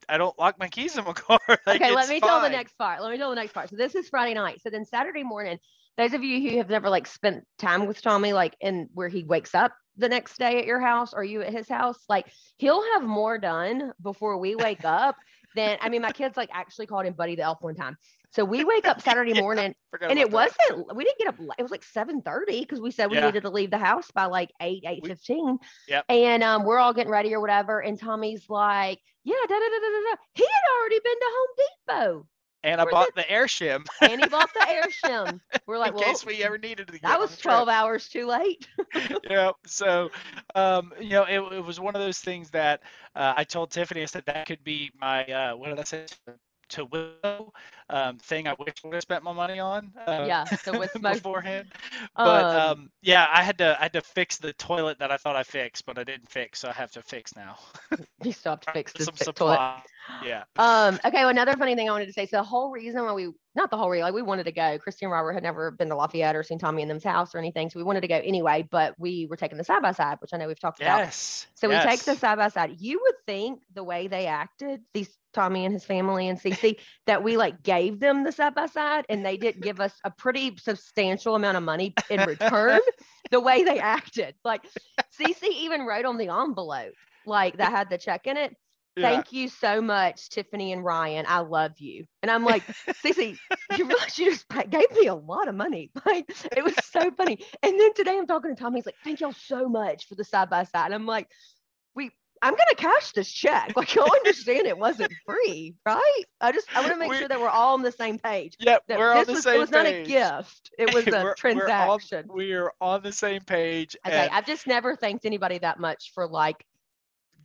[SPEAKER 2] i don't lock my keys in my car like,
[SPEAKER 1] okay, let me tell the next part. Let me tell the next part. So this is Friday night. So then Saturday morning, those of you who have never like spent time with Tommy, like in where he wakes up the next day at your house or you at his house, like he'll have more done before we wake up than I mean, my kids like actually called him Buddy the Elf one time. So we wake up Saturday
[SPEAKER 2] Yeah,
[SPEAKER 1] morning and it
[SPEAKER 2] that.
[SPEAKER 1] wasn't we didn't get up it was like 7 30 because we said we
[SPEAKER 2] Yeah.
[SPEAKER 1] needed to leave the house by like 8 8
[SPEAKER 2] We-
[SPEAKER 1] 15
[SPEAKER 2] Yep.
[SPEAKER 1] and um we're all getting ready or whatever and tommy's like yeah da, da, da, da, da. he had already been to home depot
[SPEAKER 2] and i bought the air shim
[SPEAKER 1] and he bought the air shim we're like
[SPEAKER 2] in
[SPEAKER 1] well
[SPEAKER 2] case we ever needed to
[SPEAKER 1] that was 12 hours too late
[SPEAKER 2] yeah. So, um, you know, it, it was one of those things that uh, I told Tiffany. I said that could be my uh, what did I say? To Willow um, thing I wish I would have spent my money on. Uh,
[SPEAKER 1] Yeah, the with smoke.
[SPEAKER 2] beforehand. But
[SPEAKER 1] Um,
[SPEAKER 2] um, yeah, I had to I had to fix the toilet that I thought I fixed, but I didn't fix, so I have to fix now.
[SPEAKER 1] You still have to fix this
[SPEAKER 2] Some
[SPEAKER 1] big toilet.
[SPEAKER 2] Yeah.
[SPEAKER 1] Um, okay, well, another funny thing I wanted to say. So the whole reason why we not the whole reason, like we wanted to go, Christy and Robert had never been to Lafayette or seen Tommy and them's house or anything. So we wanted to go anyway, but we were taking the side by side, which I know we've talked about.
[SPEAKER 2] Yes.
[SPEAKER 1] So we take the side by side. You would think the way they acted, these Tommy and his family and Cece, that we like gave them the side by side and they didn't give us a pretty substantial amount of money in return. the way they acted, like Cece even wrote on the envelope, like that had the check in it.
[SPEAKER 2] Yeah.
[SPEAKER 1] Thank you so much, Tiffany and Ryan. I love you. And I'm like, Cece, you realize you just gave me a lot of money. Like, it was so funny. And then today I'm talking to Tommy. He's like, thank y'all so much for the side by side. And I'm like, we, I'm going to cash this check. Like, y'all understand it wasn't free, right? I just, I want to make
[SPEAKER 2] We-
[SPEAKER 1] sure that we're all on the same page.
[SPEAKER 2] Yep,
[SPEAKER 1] That
[SPEAKER 2] we're on the
[SPEAKER 1] was,
[SPEAKER 2] same
[SPEAKER 1] it was not a gift. It was
[SPEAKER 2] We're-
[SPEAKER 1] a
[SPEAKER 2] we're on-
[SPEAKER 1] transaction.
[SPEAKER 2] We're on the same page.
[SPEAKER 1] Okay, I've just never thanked anybody that much for like,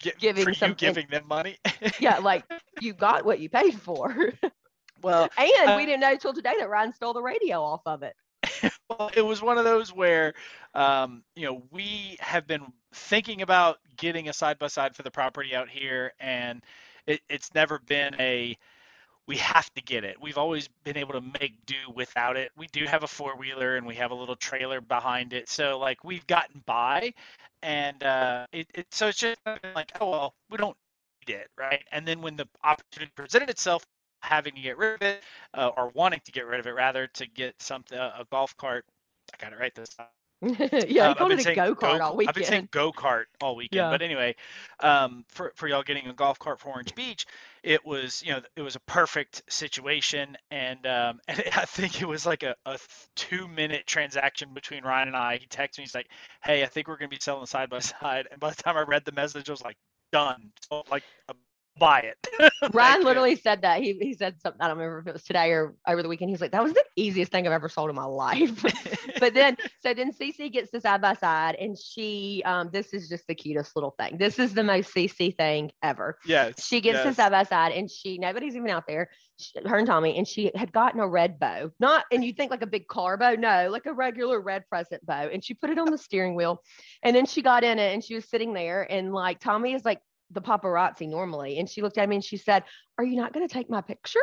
[SPEAKER 2] gi-
[SPEAKER 1] giving
[SPEAKER 2] for you giving them money.
[SPEAKER 1] yeah, like you got what you paid for.
[SPEAKER 2] well,
[SPEAKER 1] And
[SPEAKER 2] Uh,
[SPEAKER 1] we didn't know till today that Ryan stole the radio off of it.
[SPEAKER 2] well, it was one of those where, um, you know, we have been thinking about getting a side by side for the property out here, and it, it's never been a we have to get it. We've always been able to make do without it. We do have a four wheeler and we have a little trailer behind it, so like we've gotten by, and uh, it, it so it's just like oh well we don't need it right. And then when the opportunity presented itself, having to get rid of it uh, or wanting to get rid of it rather to get something a golf cart. I got it right this time.
[SPEAKER 1] yeah,
[SPEAKER 2] Um,
[SPEAKER 1] I
[SPEAKER 2] I've
[SPEAKER 1] called
[SPEAKER 2] been
[SPEAKER 1] it a
[SPEAKER 2] saying
[SPEAKER 1] go kart all weekend.
[SPEAKER 2] I've been saying go kart all weekend.
[SPEAKER 1] Yeah.
[SPEAKER 2] But anyway, um, for for y'all getting a golf cart for Orange Beach, it was you know it was a perfect situation, and um, and I think it was like a, a two minute transaction between Ryan and I. He texted me, he's like, "Hey, I think we're gonna be selling side by side." And by the time I read the message, I was like, "Done." So like, uh, buy it.
[SPEAKER 1] Ryan literally said that. He he said something. I don't remember if it was today or over the weekend. He's like, that was the easiest thing I've ever sold in my life. but then so then CC gets the side by side and she um this is just the cutest little thing. This is the most CC thing ever.
[SPEAKER 2] yes.
[SPEAKER 1] She gets the side by side and she nobody's even out there. She, her and Tommy and she had gotten a red bow, not and you think like a big car bow, no, like a regular red present bow, and she put it on the steering wheel, and then she got in it and she was sitting there and like Tommy is like the paparazzi normally, and she looked at me and she said, "Are you not going to take my picture?"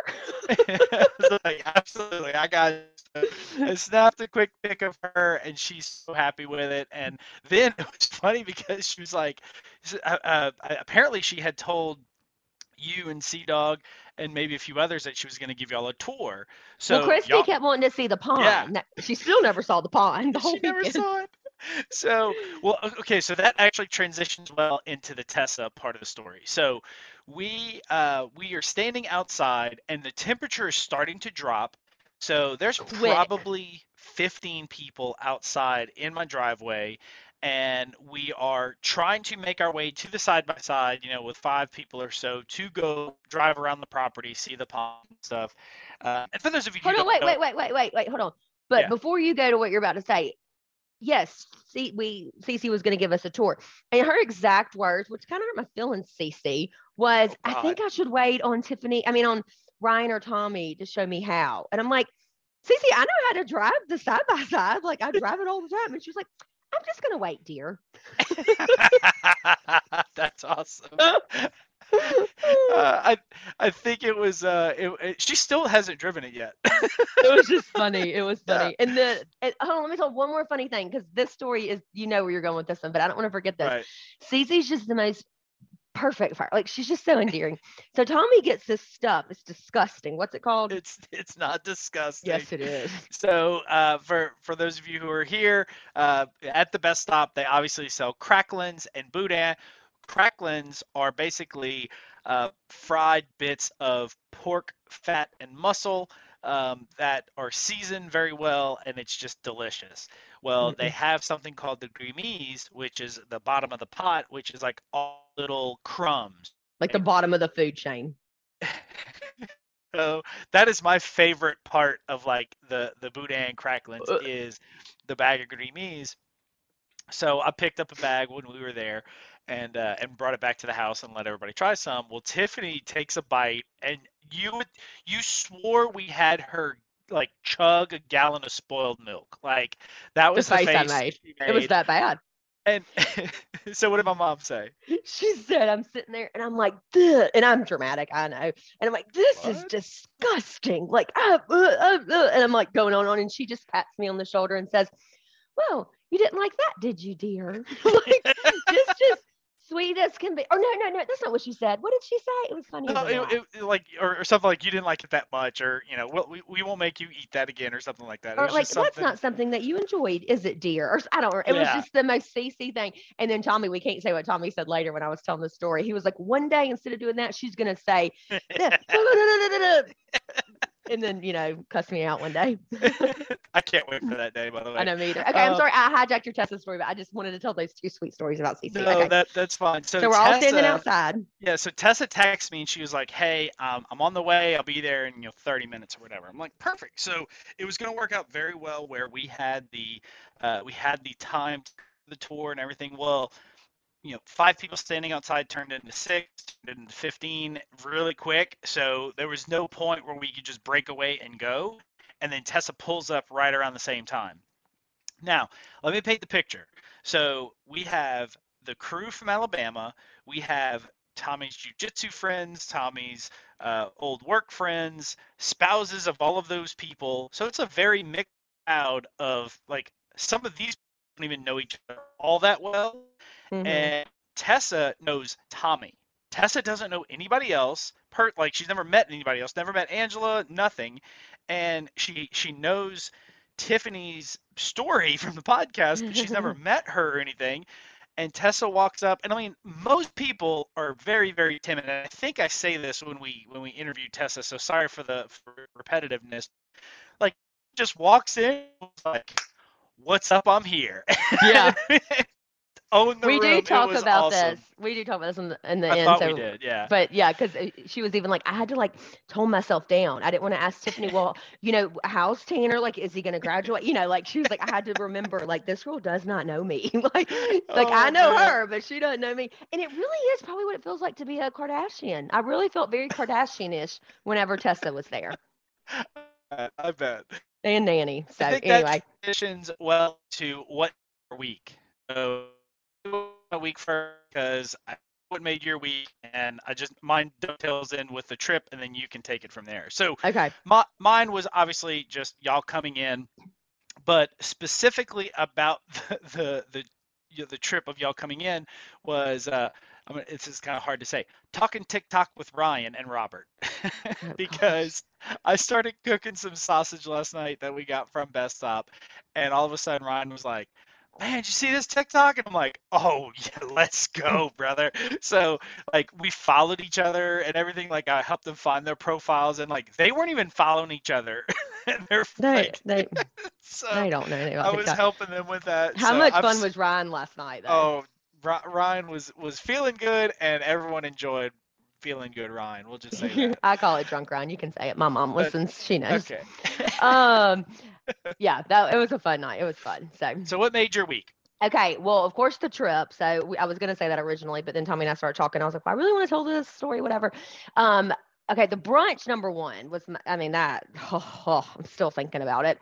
[SPEAKER 2] Like, absolutely. I got I snapped a quick pic of her and she's so happy with it. And then it was funny because she was like, uh, uh, apparently she had told you and Sea Dog and maybe a few others that she was going to give y'all a tour. So
[SPEAKER 1] well, Christy kept wanting to see the pond.
[SPEAKER 2] Yeah.
[SPEAKER 1] She still never saw the pond. The whole
[SPEAKER 2] she never saw it. So, well, okay, so that actually transitions well into the Tessa part of the story. So, we uh, we are standing outside, and the temperature is starting to drop. So there's probably 15 people outside in my driveway, and we are trying to make our way to the side by side, you know, with five people or so to go drive around the property, see the pond and stuff. Uh, and for those of you who
[SPEAKER 1] Hold on,
[SPEAKER 2] don't
[SPEAKER 1] wait,
[SPEAKER 2] know,
[SPEAKER 1] wait, wait, wait, wait, wait. Hold on. But
[SPEAKER 2] Yeah.
[SPEAKER 1] before you go to what you're about to say, yes, see, we Cece was going to give us a tour, and her exact words, which kind of hurt my feelings, Cece, was,
[SPEAKER 2] Oh,
[SPEAKER 1] "I think I should wait on Tiffany. I mean, on Ryan or Tommy to show me how." And I'm like, Cece, I know how to drive the side by side. Like I drive it all the time. And she was like, "I'm just going to wait, dear."
[SPEAKER 2] That's awesome. Uh, I I think it was uh it, it- she still hasn't driven it yet.
[SPEAKER 1] it was just funny. It was
[SPEAKER 2] Yeah.
[SPEAKER 1] funny. And the and, hold on, let me tell one more funny thing because this story is you know where you're going with this one, but I don't want to forget this.
[SPEAKER 2] right.
[SPEAKER 1] Cece's just the most perfect fire. Like she's just so endearing. So Tommy gets this stuff. It's disgusting. What's it called?
[SPEAKER 2] It's it's not disgusting.
[SPEAKER 1] yes, it is.
[SPEAKER 2] So uh, for for those of you who are here uh, at the Best Stop, they obviously sell cracklins and boudin. Cracklins are basically uh, fried bits of pork, fat, and muscle um, that are seasoned very well, and it's just delicious. Well, they have something called the grimise, which is the bottom of the pot, which is like all little crumbs.
[SPEAKER 1] Like the bottom of the food chain.
[SPEAKER 2] So that is my favorite part of like the the boudin cracklins
[SPEAKER 1] Uh.
[SPEAKER 2] is the bag of grimise. So I picked up a bag when we were there, and uh, and brought it back to the house and let everybody try some. Well, Tiffany takes a bite, and you you swore we had her like chug a gallon of spoiled milk. Like that was
[SPEAKER 1] the
[SPEAKER 2] the
[SPEAKER 1] face I
[SPEAKER 2] face
[SPEAKER 1] It was that bad.
[SPEAKER 2] And so what did my mom say?
[SPEAKER 1] She said, I'm sitting there and I'm like, "Duh," and I'm dramatic, I know. And I'm like, this is disgusting. Like, uh, uh, uh, uh," and I'm like going on and on. And she just pats me on the shoulder and says, Well, you didn't like that, did you, dear? like, just, just sweet as can be. Or no, no, no, that's not what she said. What did she say? It was funny.
[SPEAKER 2] No, it, it, like or, or something like you didn't like it that much, or you know, we'll, we we won't make you eat that again, or something like that.
[SPEAKER 1] Or like
[SPEAKER 2] just
[SPEAKER 1] that's not something that you enjoyed, is it, dear? Or I don't. know. It was just the most CC thing. And then Tommy, we can't say what Tommy said later when I was telling the story. He was like, one day instead of doing that, she's gonna say, "Yeah, and then you know, cuss me out one day.
[SPEAKER 2] I can't wait for that day. By the way,
[SPEAKER 1] I know me either. Okay, I'm
[SPEAKER 2] Uh,
[SPEAKER 1] sorry, I hijacked your Tessa story, but I just wanted to tell those two sweet stories about CC.
[SPEAKER 2] No,
[SPEAKER 1] okay.
[SPEAKER 2] that that's fine. So,
[SPEAKER 1] so we're all standing outside.
[SPEAKER 2] Yeah, so Tessa texts me and she was like, "Hey, um, I'm on the way. I'll be there in you know 30 minutes or whatever." I'm like, "Perfect." So it was going to work out very well where we had the uh, we had the time to the tour and everything. Well, you know, five people standing outside turned into six, turned into 15 really quick. So there was no point where we could just break away and go. And then Tessa pulls up right around the same time. Now, let me paint the picture. So we have the crew from Alabama. We have Tommy's jujitsu friends, Tommy's uh, old work friends, spouses of all of those people. So it's a very mixed crowd of like some of these don't even know each other all that well.
[SPEAKER 1] Mhm.
[SPEAKER 2] And Tessa knows Tommy. Tessa doesn't know anybody else. Per like she's never met anybody else, never met Angela, nothing. And she she knows Tiffany's story from the podcast, but she's never met her or anything. And Tessa walks up, and I mean, most people are very, very timid. And I think I say this when we when we interview Tessa, so sorry for the for repetitiveness. Like, just walks in, like, "What's up? I'm here."
[SPEAKER 1] Yeah.
[SPEAKER 2] Oh, Own the
[SPEAKER 1] we
[SPEAKER 2] room.
[SPEAKER 1] do talk about
[SPEAKER 2] awesome.
[SPEAKER 1] this. We do talk about this in the, in the
[SPEAKER 2] I
[SPEAKER 1] end.
[SPEAKER 2] thought
[SPEAKER 1] so,
[SPEAKER 2] we did, yeah.
[SPEAKER 1] But yeah, because she was even like, I had to like tone myself down. I didn't want to ask Tiffany, well, you know, how's Tanner? Like, is he going to graduate? You know, like she was like, I had to remember, like, this girl does not know me. like, like oh, I
[SPEAKER 2] Oh,
[SPEAKER 1] know
[SPEAKER 2] man.
[SPEAKER 1] her, but she doesn't know me. And it really is probably what it feels like to be a Kardashian. I really felt very Kardashian-ish whenever Tessa was there
[SPEAKER 2] I bet.
[SPEAKER 1] and Nanny. So
[SPEAKER 2] I think
[SPEAKER 1] anyway,
[SPEAKER 2] that transitions well to what week. So a week first because I what made your week, and I just mine dovetails in with the trip, and then you can take it from there. So
[SPEAKER 1] okay.
[SPEAKER 2] my, mine was obviously just y'all coming in, but specifically about the the the, you know, the trip of y'all coming in was uh, I mean, it's just kind of hard to say. Talking TikTok with Ryan and Robert because I started cooking some sausage last night that we got from Best Stop, and all of a sudden Ryan was like. Man, did you see this TikTok? And I'm like, oh yeah, let's go, brother. So like we followed each other and everything. Like I helped them find their profiles, and like they weren't even following each other. and they're
[SPEAKER 1] They,
[SPEAKER 2] like,
[SPEAKER 1] they,
[SPEAKER 2] so
[SPEAKER 1] they don't know anything
[SPEAKER 2] I was
[SPEAKER 1] TikTok.
[SPEAKER 2] helping them with that.
[SPEAKER 1] How
[SPEAKER 2] so
[SPEAKER 1] much
[SPEAKER 2] I'm
[SPEAKER 1] fun was Ryan last night, though?
[SPEAKER 2] Oh, Ryan was was feeling good, and everyone enjoyed feeling good. Ryan, we'll just say that.
[SPEAKER 1] I call it drunk Ryan. You can say it. My mom
[SPEAKER 2] But-
[SPEAKER 1] listens. She knows.
[SPEAKER 2] okay.
[SPEAKER 1] um, yeah, that it was a fun night. It was fun. So
[SPEAKER 2] so what made your week?
[SPEAKER 1] okay, well, of course the trip. So we, I was gonna say that originally, but then Tommy and I started talking. I was like, well, I really want to tell this story, whatever. Um, okay, the brunch number one was. my- I mean that. Oh, I'm still thinking about it.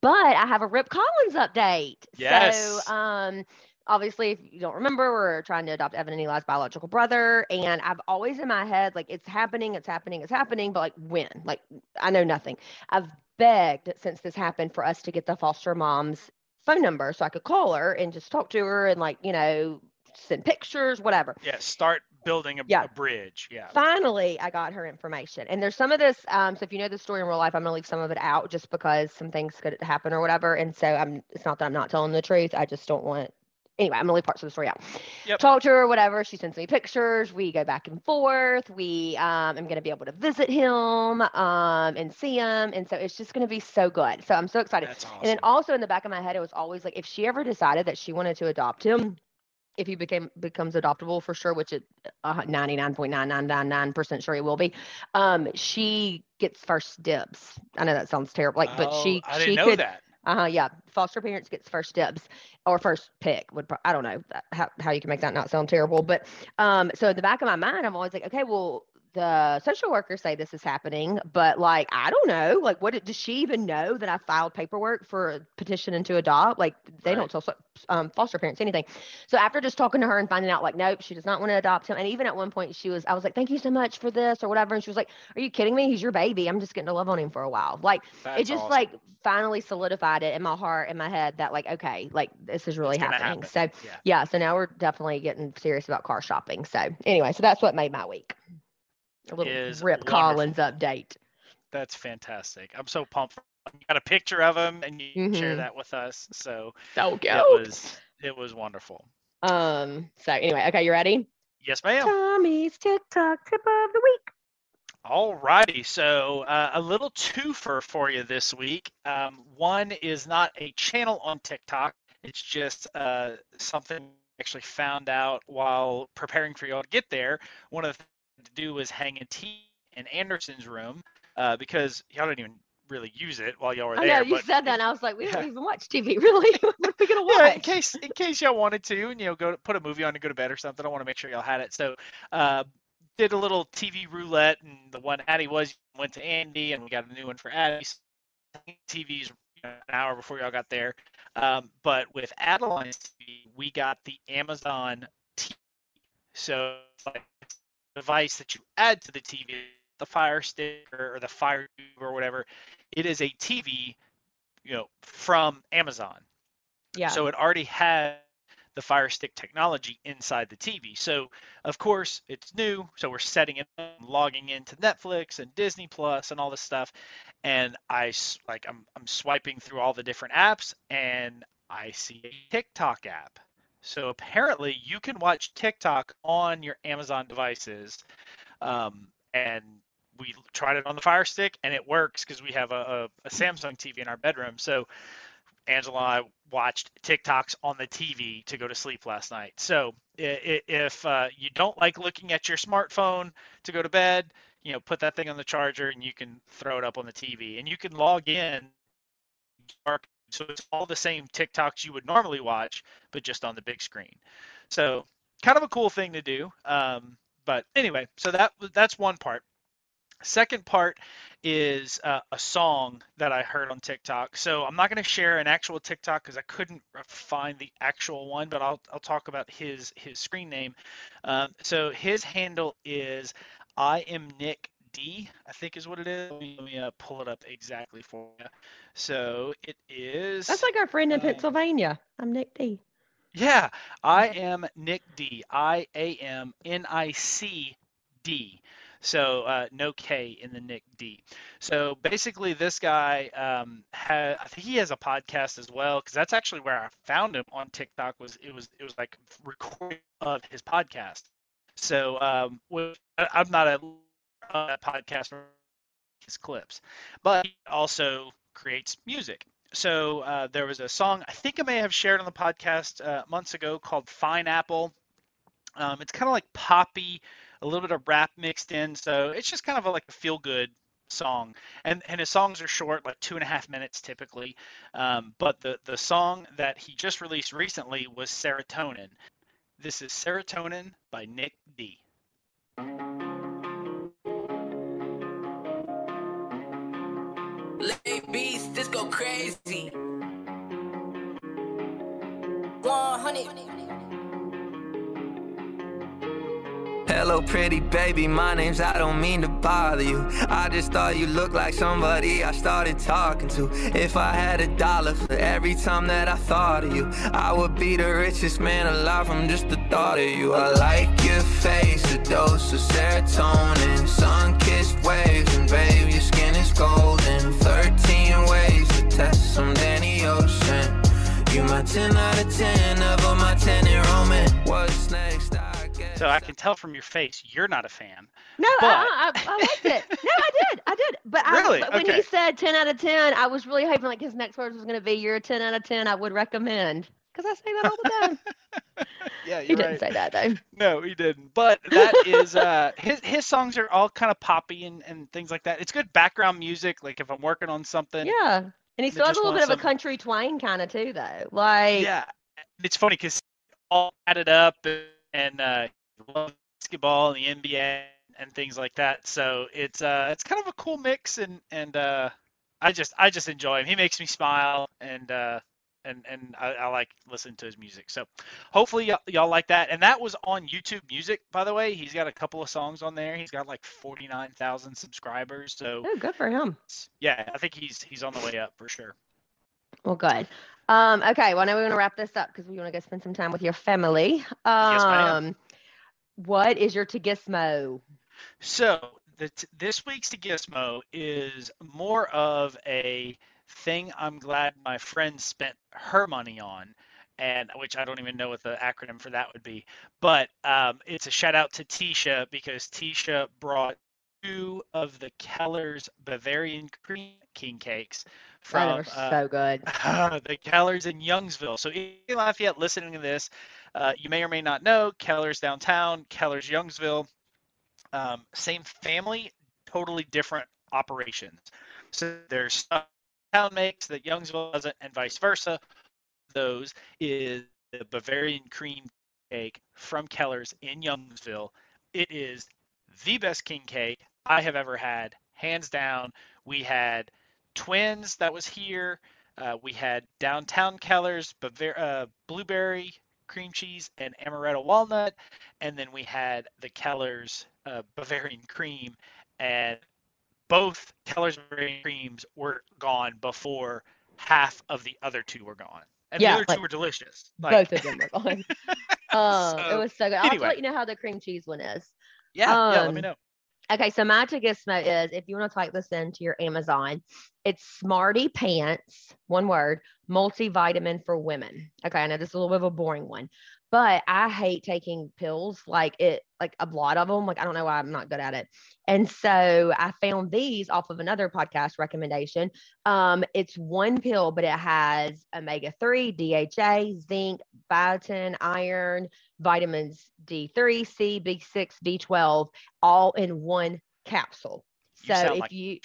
[SPEAKER 1] But I have a Rip Collins update.
[SPEAKER 2] Yes.
[SPEAKER 1] So um. Obviously, if you don't remember, we're trying to adopt Evan and Eli's biological brother. And I've always in my head, like, it's happening, it's happening, it's happening, but like, when? Like, I know nothing. I've begged since this happened for us to get the foster mom's phone number so I could call her and just talk to her and like, you know, send pictures, whatever.
[SPEAKER 2] Yeah, start building a,
[SPEAKER 1] Yeah.
[SPEAKER 2] a bridge. Yeah.
[SPEAKER 1] Finally, I got her information. And there's some of this. Um, so if you know the story in real life, I'm gonna leave some of it out just because some things could happen or whatever. And so I'm it's not that I'm not telling the truth. I just don't want anyway, I'm gonna leave parts of the story out.
[SPEAKER 2] Yep.
[SPEAKER 1] Talk to her, whatever. She sends me pictures. We go back and forth. We um I'm gonna be able to visit him um and see him. And so it's just gonna be so good. So I'm so excited.
[SPEAKER 2] That's awesome.
[SPEAKER 1] And then also in the back of my head, it was always like if she ever decided that she wanted to adopt him, if he became becomes adoptable for sure, which it uh, 99.9999% sure he will be, um, she gets first dibs. I know that sounds terrible, like, but
[SPEAKER 2] Oh,
[SPEAKER 1] she
[SPEAKER 2] I
[SPEAKER 1] she
[SPEAKER 2] didn't know
[SPEAKER 1] could
[SPEAKER 2] that.
[SPEAKER 1] Uh huh. Yeah. Foster parents gets first dibs or first pick. Would I don't know that- how how you can make that not sound terrible, but um. So in the back of my mind, I'm always like, okay, well, the social workers say this is happening, but like I don't know, like what does she even know that I filed paperwork for a petition to adopt? Like they don't tell um, foster parents anything. So after just talking to her and finding out, like, nope, she does not want to adopt him. And even at one point, she was, I was like, thank you so much for this or whatever. And she was like, are you kidding me? He's your baby. I'm just getting to love on him for a while. Like
[SPEAKER 2] That's
[SPEAKER 1] it just
[SPEAKER 2] awesome.
[SPEAKER 1] like finally solidified it in my heart, in my head that like, okay, like this is really
[SPEAKER 2] It's
[SPEAKER 1] happening.
[SPEAKER 2] happen.
[SPEAKER 1] So
[SPEAKER 2] Yeah.
[SPEAKER 1] yeah, so now we're definitely getting serious about car shopping. So anyway, so that's what made my week. A little
[SPEAKER 2] Is
[SPEAKER 1] Rip
[SPEAKER 2] wonderful.
[SPEAKER 1] Collins update.
[SPEAKER 2] That's fantastic. I'm so pumped. For you got a picture of him and you can share that with us. So it was it was wonderful.
[SPEAKER 1] Um. So anyway, okay, you ready?
[SPEAKER 2] Yes, ma'am.
[SPEAKER 1] Tommy's TikTok tip of the week.
[SPEAKER 2] All righty. so uh, a little twofer for you this week. Um, one is not a channel on TikTok. It's just uh, something I actually found out while preparing for y'all to get there. One of the to do was hang a TV in Anderson's room uh, because y'all didn't even really use it while y'all were
[SPEAKER 1] I
[SPEAKER 2] there.
[SPEAKER 1] know you
[SPEAKER 2] but
[SPEAKER 1] said that, and I was like, we
[SPEAKER 2] Yeah.
[SPEAKER 1] don't even watch TV, really. what are we gonna
[SPEAKER 2] yeah, in case in case y'all wanted to, and you know, go to, put a movie on to go to bed or something. I want to make sure y'all had it. So, uh, did a little TV roulette, and the one Addie was went to Andy, and we got a new one for Addie. TV's you know, an hour before y'all got there. Um, but with Adeline's TV, we got the Amazon TV. So it's like device that you add to the TV, the Fire Stick or, the Fire Tube or whatever. It is a TV, you know, from Amazon.
[SPEAKER 1] Yeah.
[SPEAKER 2] So it already has the Fire Stick technology inside the TV. So of course it's new. So we're setting it up, logging into Netflix and Disney Plus and all this stuff. And I like I'm I'm swiping through all the different apps and I see a TikTok app. So apparently you can watch TikTok on your Amazon devices. Um, and we tried it on the Fire Stick and it works because we have a, a, a Samsung TV in our bedroom. So Angela and I watched TikToks on the TV to go to sleep last night. So if uh, you don't like looking at your smartphone to go to bed, you know, put that thing on the charger and you can throw it up on the TV. And you can log in. So it's all the same TikToks you would normally watch, but just on the big screen. So kind of a cool thing to do. Um, but anyway, so that that's one part. Second part is uh, a song that I heard on TikTok. So I'm not going to share an actual TikTok because I couldn't find the actual one, but I'll I'll talk about his his screen name. Um, so his handle is I am Nic D. I think is what it is. Let me, let me uh, pull it up exactly for you. So it is.
[SPEAKER 1] That's like our friend in
[SPEAKER 2] uh,
[SPEAKER 1] Pennsylvania. I'm Nic D.
[SPEAKER 2] Yeah, I am Nic D. I A M N I C D. So uh, no K in the Nic D. So basically, this guy um, had I think he has a podcast as well because that's actually where I found him on TikTok. Was it was it was like recording of his podcast. So um, I- I'm not a, a podcast for his clips, but he also creates music so uh, there was a song I think I may have shared on the podcast uh, months ago called Fine Apple. Um, it's kind of like poppy, a little bit of rap mixed in, so it's just kind of a, like a feel good song. And and his songs are short, like two and a half minutes typically. Um, but the the song that he just released recently was Serotonin. This is Serotonin by Nic D.
[SPEAKER 5] This go crazy. 100.
[SPEAKER 6] Hello, pretty baby. My name's I don't mean to bother you. I just thought you looked like somebody I started talking to. If I had a dollar for every time that I thought of you, I would be the richest man alive from just the thought of you. I like your face, a dose of serotonin, sun kissed waves, and babe, your skin is golden. 13 ways to test some Danny Ocean. You my 10 out of 10, never my 10 enrollment. What's next? I guess.
[SPEAKER 2] So I can tell from your face you're not a fan.
[SPEAKER 1] No,
[SPEAKER 2] But-
[SPEAKER 1] I, I, I liked it. No, I did. I did. But,
[SPEAKER 2] Really?
[SPEAKER 1] I, but when
[SPEAKER 2] Okay.
[SPEAKER 1] he said 10 out of 10, I was really hoping like his next words was going to be, You're a 10 out of 10. I would recommend. Because I say that all the time.
[SPEAKER 2] Yeah,
[SPEAKER 1] he didn't say that, though.
[SPEAKER 2] No, he didn't. But that is uh his his songs are all kind of poppy and, and things like that. It's good background music, like if I'm working on something.
[SPEAKER 1] Yeah. And he still has a little bit of a country twang kind of too, though. Like,
[SPEAKER 2] Yeah, it's funny because all added up and uh, basketball and the NBA and things like that. So it's uh, it's kind of a cool mix, and and uh, I just I just enjoy him. He makes me smile, and uh, and and I, I like listening to his music. So hopefully y'all, y'all like that. And that was on YouTube Music, by the way. He's got a couple of songs on there. He's got like forty nine thousand subscribers. So
[SPEAKER 1] oh, good for him.
[SPEAKER 2] yeah, I think he's he's on the way up for sure.
[SPEAKER 1] Well, good. Um, okay, well, now we're going to wrap this up because we want to go spend some time with your family. Um,
[SPEAKER 2] Yes, ma'am.
[SPEAKER 1] what is your Tagismo?
[SPEAKER 2] So the t- this week's Gizmo is more of a thing. I'm glad my friend spent her money on, and which I don't even know what the acronym for that would be. But um, it's a shout out to Tisha because Tisha brought two of the Keller's Bavarian Cream King Cakes from uh,
[SPEAKER 1] so good.
[SPEAKER 2] the Kellers in Youngsville. So if you're in Lafayette listening to this, uh, you may or may not know Kellers downtown, Kellers Youngsville, um, same family, totally different operations. So there's stuff town makes that Youngsville doesn't, and vice versa. Those is the Bavarian cream cake from Keller's in Youngsville. It is the best king cake I have ever had, hands down. We had twins that was here. Uh, we had downtown Keller's Bavar- uh, blueberry cream cheese and amaretto walnut, and then we had the Keller's uh, Bavarian cream, and both Keller's creams were gone before half of the other two were gone, and
[SPEAKER 1] Yeah,
[SPEAKER 2] the other
[SPEAKER 1] like,
[SPEAKER 2] two were delicious. Like,
[SPEAKER 1] Both of them were gone. Um, it was so good. I'll
[SPEAKER 2] anyway.
[SPEAKER 1] let you know how the cream cheese one is.
[SPEAKER 2] yeah, yeah. Let me
[SPEAKER 1] um,
[SPEAKER 2] know.
[SPEAKER 1] Okay, so my Tagismo is if you want to type this into your Amazon, it's SmartyPants, one word, multivitamin for women. Okay, I know this is a little bit of a boring one, but I hate taking pills, like it, like a lot of them. Like I don't know why I'm not good at it. And so I found these off of another podcast recommendation. Um, it's one pill, but it has omega 3, DHA, zinc, biotin, iron, vitamins D3, C, B6, B12, all in one capsule.
[SPEAKER 2] You
[SPEAKER 1] So if
[SPEAKER 2] like
[SPEAKER 1] you.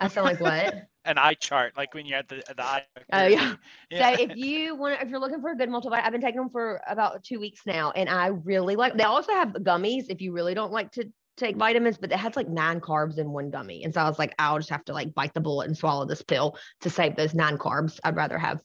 [SPEAKER 1] I sound like what?
[SPEAKER 2] An eye chart, like when you're at the the eye.
[SPEAKER 1] Oh, yeah.
[SPEAKER 2] yeah.
[SPEAKER 1] So if you want, if you're looking for a good multivitamin, I've been taking them for about two weeks now, and I really like. They also have gummies if you really don't like to take vitamins, but it has like nine carbs in one gummy, and so I was like, I'll just have to like bite the bullet and swallow this pill to save those nine carbs. I'd rather have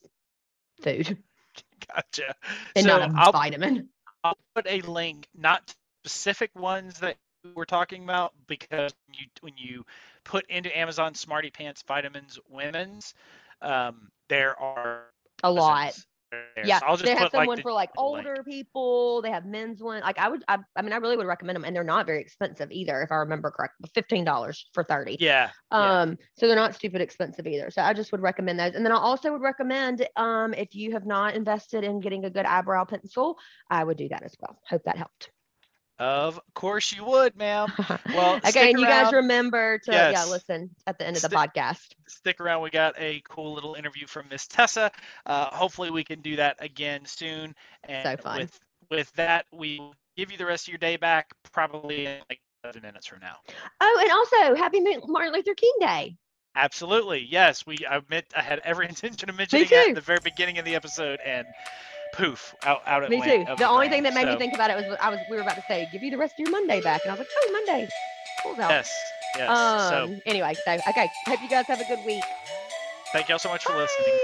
[SPEAKER 1] food
[SPEAKER 2] gotcha.
[SPEAKER 1] and
[SPEAKER 2] so
[SPEAKER 1] not a
[SPEAKER 2] I'll
[SPEAKER 1] vitamin.
[SPEAKER 2] I'll put a link, not specific ones that we're talking about, because you when you put into Amazon SmartyPants Vitamins Women's, um, there are
[SPEAKER 1] A lot.
[SPEAKER 2] there.
[SPEAKER 1] Yeah,
[SPEAKER 2] So I'll just
[SPEAKER 1] they have
[SPEAKER 2] put like
[SPEAKER 1] someone
[SPEAKER 2] the,
[SPEAKER 1] for like older people. They have men's one. Like I would, I, I mean, I really would recommend them, and they're not very expensive either, if I remember correct. Fifteen dollars for thirty.
[SPEAKER 2] Yeah. yeah.
[SPEAKER 1] Um, so they're not stupid expensive either. So I just would recommend those. And then I also would recommend, um, if you have not invested in getting a good eyebrow pencil, I would do that as well. Hope that helped.
[SPEAKER 2] Of course you would, ma'am. Well,
[SPEAKER 1] again, you guys remember to yeah listen at the end of the
[SPEAKER 2] Stick-
[SPEAKER 1] podcast.
[SPEAKER 2] Stick around. We got a cool little interview from Miss Tessa. Uh, hopefully we can do that again soon. And
[SPEAKER 1] fun.
[SPEAKER 2] with with that, we give you the rest of your day back probably in like 11 minutes from now.
[SPEAKER 1] Oh, and also happy Martin Luther King Day.
[SPEAKER 2] Absolutely. Yes, we I admit I had every intention of mentioning that at the very beginning of the episode and poof, out out
[SPEAKER 1] Me too. The only thing that made me think about it was I was we were about to say give you the rest of your Monday back, and I was like, oh Monday, cool out.
[SPEAKER 2] Yes. Yes.
[SPEAKER 1] Um.
[SPEAKER 2] so
[SPEAKER 1] Anyway, so okay. Hope you guys have a good week.
[SPEAKER 2] thank y'all so much for listening.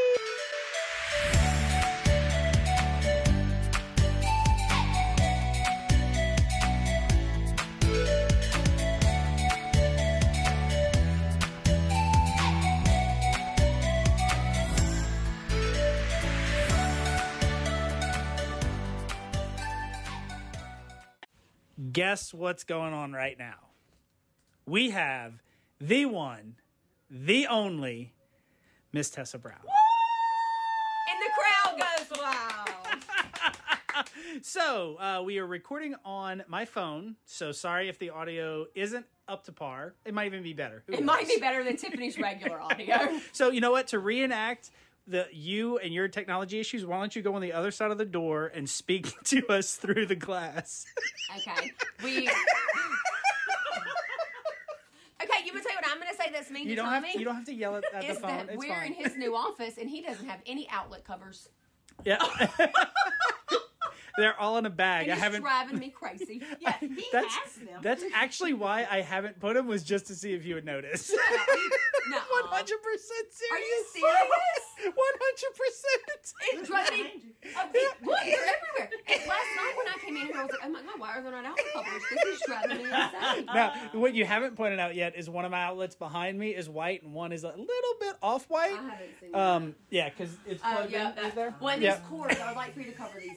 [SPEAKER 7] Guess what's going on right now? We have the one, the only Miss Tessa Brown.
[SPEAKER 8] And the crowd goes wild.
[SPEAKER 7] so uh, we are recording on my phone. So sorry if the audio isn't up to par. It might even be better. Who
[SPEAKER 8] It might be better than Tiffany's regular audio.
[SPEAKER 7] So you know what? To reenact the you and your technology issues, why don't you go on the other side of the door and speak to us through the glass?
[SPEAKER 8] Okay. We. Okay, you would say what
[SPEAKER 1] I'm going to say that's mean
[SPEAKER 7] You
[SPEAKER 1] to
[SPEAKER 7] don't have
[SPEAKER 1] Tommy
[SPEAKER 7] you don't have to yell at, at the phone.
[SPEAKER 1] that
[SPEAKER 7] It's
[SPEAKER 1] we're
[SPEAKER 7] fine.
[SPEAKER 1] in his new office and he doesn't have any outlet covers.
[SPEAKER 7] Yeah. They're all in a bag.
[SPEAKER 1] And
[SPEAKER 7] I haven't.
[SPEAKER 1] driving me crazy.
[SPEAKER 4] Yeah, he
[SPEAKER 7] That's
[SPEAKER 4] has them.
[SPEAKER 7] that's actually why I haven't put them was just to see if you would notice.
[SPEAKER 1] No.
[SPEAKER 7] One hundred percent serious.
[SPEAKER 1] Are you serious?
[SPEAKER 7] One hundred percent.
[SPEAKER 1] It drives me. Oh, look, they're everywhere. And last night when I came in here, I was like, oh my god, why are there not outlet covers? This is driving me insane.
[SPEAKER 7] Now, what you haven't pointed out yet is one of my outlets behind me is white and one is a little bit off white.
[SPEAKER 1] I haven't seen
[SPEAKER 7] Um, yeah, because it's
[SPEAKER 1] Oh
[SPEAKER 7] plugged
[SPEAKER 1] yeah,
[SPEAKER 7] in.
[SPEAKER 1] that,
[SPEAKER 7] Is there?
[SPEAKER 1] Well, and
[SPEAKER 7] Yeah.
[SPEAKER 1] these cords, I would like for you to cover these.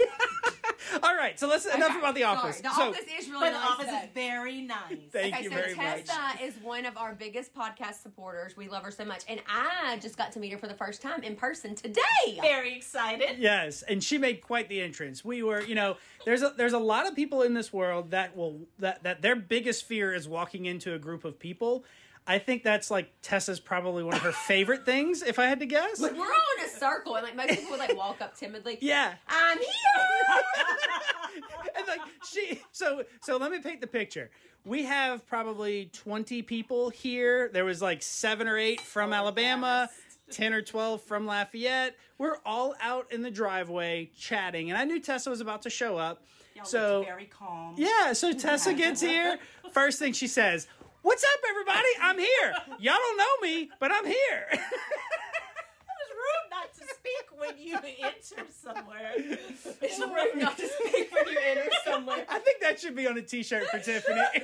[SPEAKER 7] All right, so let's enough
[SPEAKER 1] Okay,
[SPEAKER 7] about the
[SPEAKER 1] sorry.
[SPEAKER 7] office.
[SPEAKER 1] The
[SPEAKER 7] so,
[SPEAKER 1] office is really
[SPEAKER 4] but the office is very nice.
[SPEAKER 7] thank
[SPEAKER 1] Okay,
[SPEAKER 7] you
[SPEAKER 1] so
[SPEAKER 7] very much.
[SPEAKER 1] Tessa is one of our biggest podcast supporters. We love her so much, and I just got to meet her for the first time in person today.
[SPEAKER 4] Very excited.
[SPEAKER 7] Yes, and she made quite the entrance. We were, you know, there's a there's a lot of people in this world that will that that their biggest fear is walking into a group of people. I think that's like Tessa's probably one of her favorite things, if I had to guess.
[SPEAKER 1] Like we're all in a circle, and like most people would like walk up timidly.
[SPEAKER 7] Yeah.
[SPEAKER 1] I'm here.
[SPEAKER 7] and like she so so let me paint the picture. We have probably 20 people here. There was like 7 or 8 from oh, Alabama, 10 or 12 from Lafayette. We're all out in the driveway chatting and I knew Tessa was about to show up.
[SPEAKER 4] Y'all
[SPEAKER 7] so
[SPEAKER 4] very calm.
[SPEAKER 7] yeah, so Tessa gets here. First thing she says, "What's up everybody? I'm here. Y'all don't know me, but I'm here."
[SPEAKER 4] It's rude not to speak when you enter somewhere.
[SPEAKER 1] It's rude not to speak when you enter somewhere.
[SPEAKER 7] I think that should be on a t-shirt for Tiffany.
[SPEAKER 1] That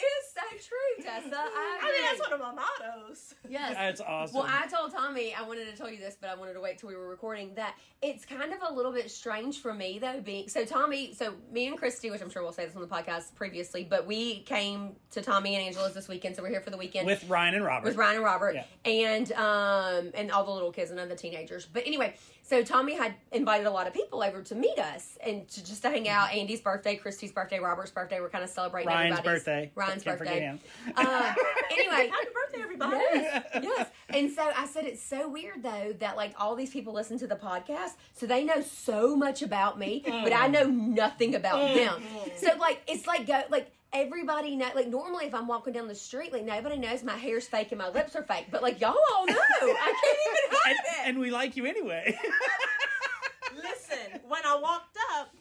[SPEAKER 1] is so true, Tessa. I,
[SPEAKER 4] I mean, that's one of my mottos.
[SPEAKER 1] Yes.
[SPEAKER 7] That's awesome.
[SPEAKER 1] Well, I told Tommy I wanted to tell you this, but I wanted to wait till we were recording. That it's kind of a little bit strange for me though. Being so, Tommy. So me and Christy, which I'm sure we'll say this on the podcast previously, but we came to Tommy and Angela's this weekend, so we're here for the weekend
[SPEAKER 7] with Ryan and Robert.
[SPEAKER 1] with Ryan and Robert
[SPEAKER 7] Yeah.
[SPEAKER 1] and um and all the little kids and the teenagers. But anyway, so Tommy had invited a lot of people over to meet us and to just to hang out. Mm-hmm. Andy's birthday, Christy's birthday, Robert's birthday. We're kind of celebrating
[SPEAKER 7] Ryan's
[SPEAKER 1] everybody's
[SPEAKER 7] birthday.
[SPEAKER 1] Ryan's
[SPEAKER 7] Can't
[SPEAKER 1] birthday. Uh, anyway,
[SPEAKER 4] Happy birthday, everybody.
[SPEAKER 1] yes, yes. And so I said it's so weird though that like all these people listen to the podcast, so they know so much about me, but I mm. know nothing about them. Mm-hmm. So like it's like go like everybody know like normally if I'm walking down the street, like nobody knows my hair's fake and my lips are fake, but like y'all all know. I can't even hide
[SPEAKER 7] and,
[SPEAKER 1] it.
[SPEAKER 7] and we like you anyway.
[SPEAKER 4] Listen, when I walked up,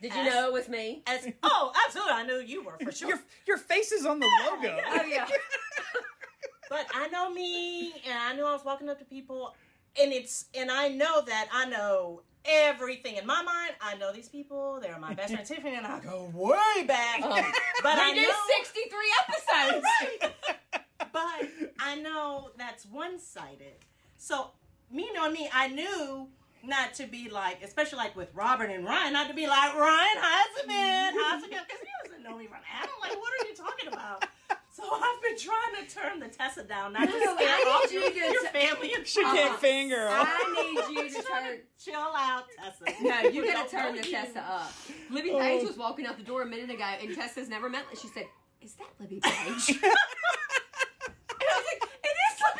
[SPEAKER 1] Did you know it was me?
[SPEAKER 4] as oh, absolutely, I knew you were for sure.
[SPEAKER 7] your your face is on the logo.
[SPEAKER 1] Oh yeah.
[SPEAKER 4] But I know me, and I knew I was walking up to people, and it's and I know that I know everything in my mind. I know these people. They're my best friend Tiffany, and I go way back.
[SPEAKER 1] Um,
[SPEAKER 4] but I know
[SPEAKER 1] 63 episodes.
[SPEAKER 4] but I know that's one sided. So me knowing me, I knew not to be like, especially like with Robert and Ryan, not to be like Ryan, how's it been? How's it going? Because he doesn't know me from Adam. Like, what are you talking about? So I've been trying to turn the Tessa down, not to
[SPEAKER 1] No,
[SPEAKER 4] scare
[SPEAKER 1] I
[SPEAKER 4] off
[SPEAKER 1] need you
[SPEAKER 4] your,
[SPEAKER 1] to
[SPEAKER 4] your
[SPEAKER 1] t-
[SPEAKER 4] family and
[SPEAKER 7] She can't fangirl.
[SPEAKER 1] I need you to turn.
[SPEAKER 4] chill out, Tessa.
[SPEAKER 1] No, you gotta turn the
[SPEAKER 4] you.
[SPEAKER 1] Tessa up. Libby Page oh. was walking out the door a minute ago, and Tessa's never met. She said, "Is that Libby Page?" and I was like,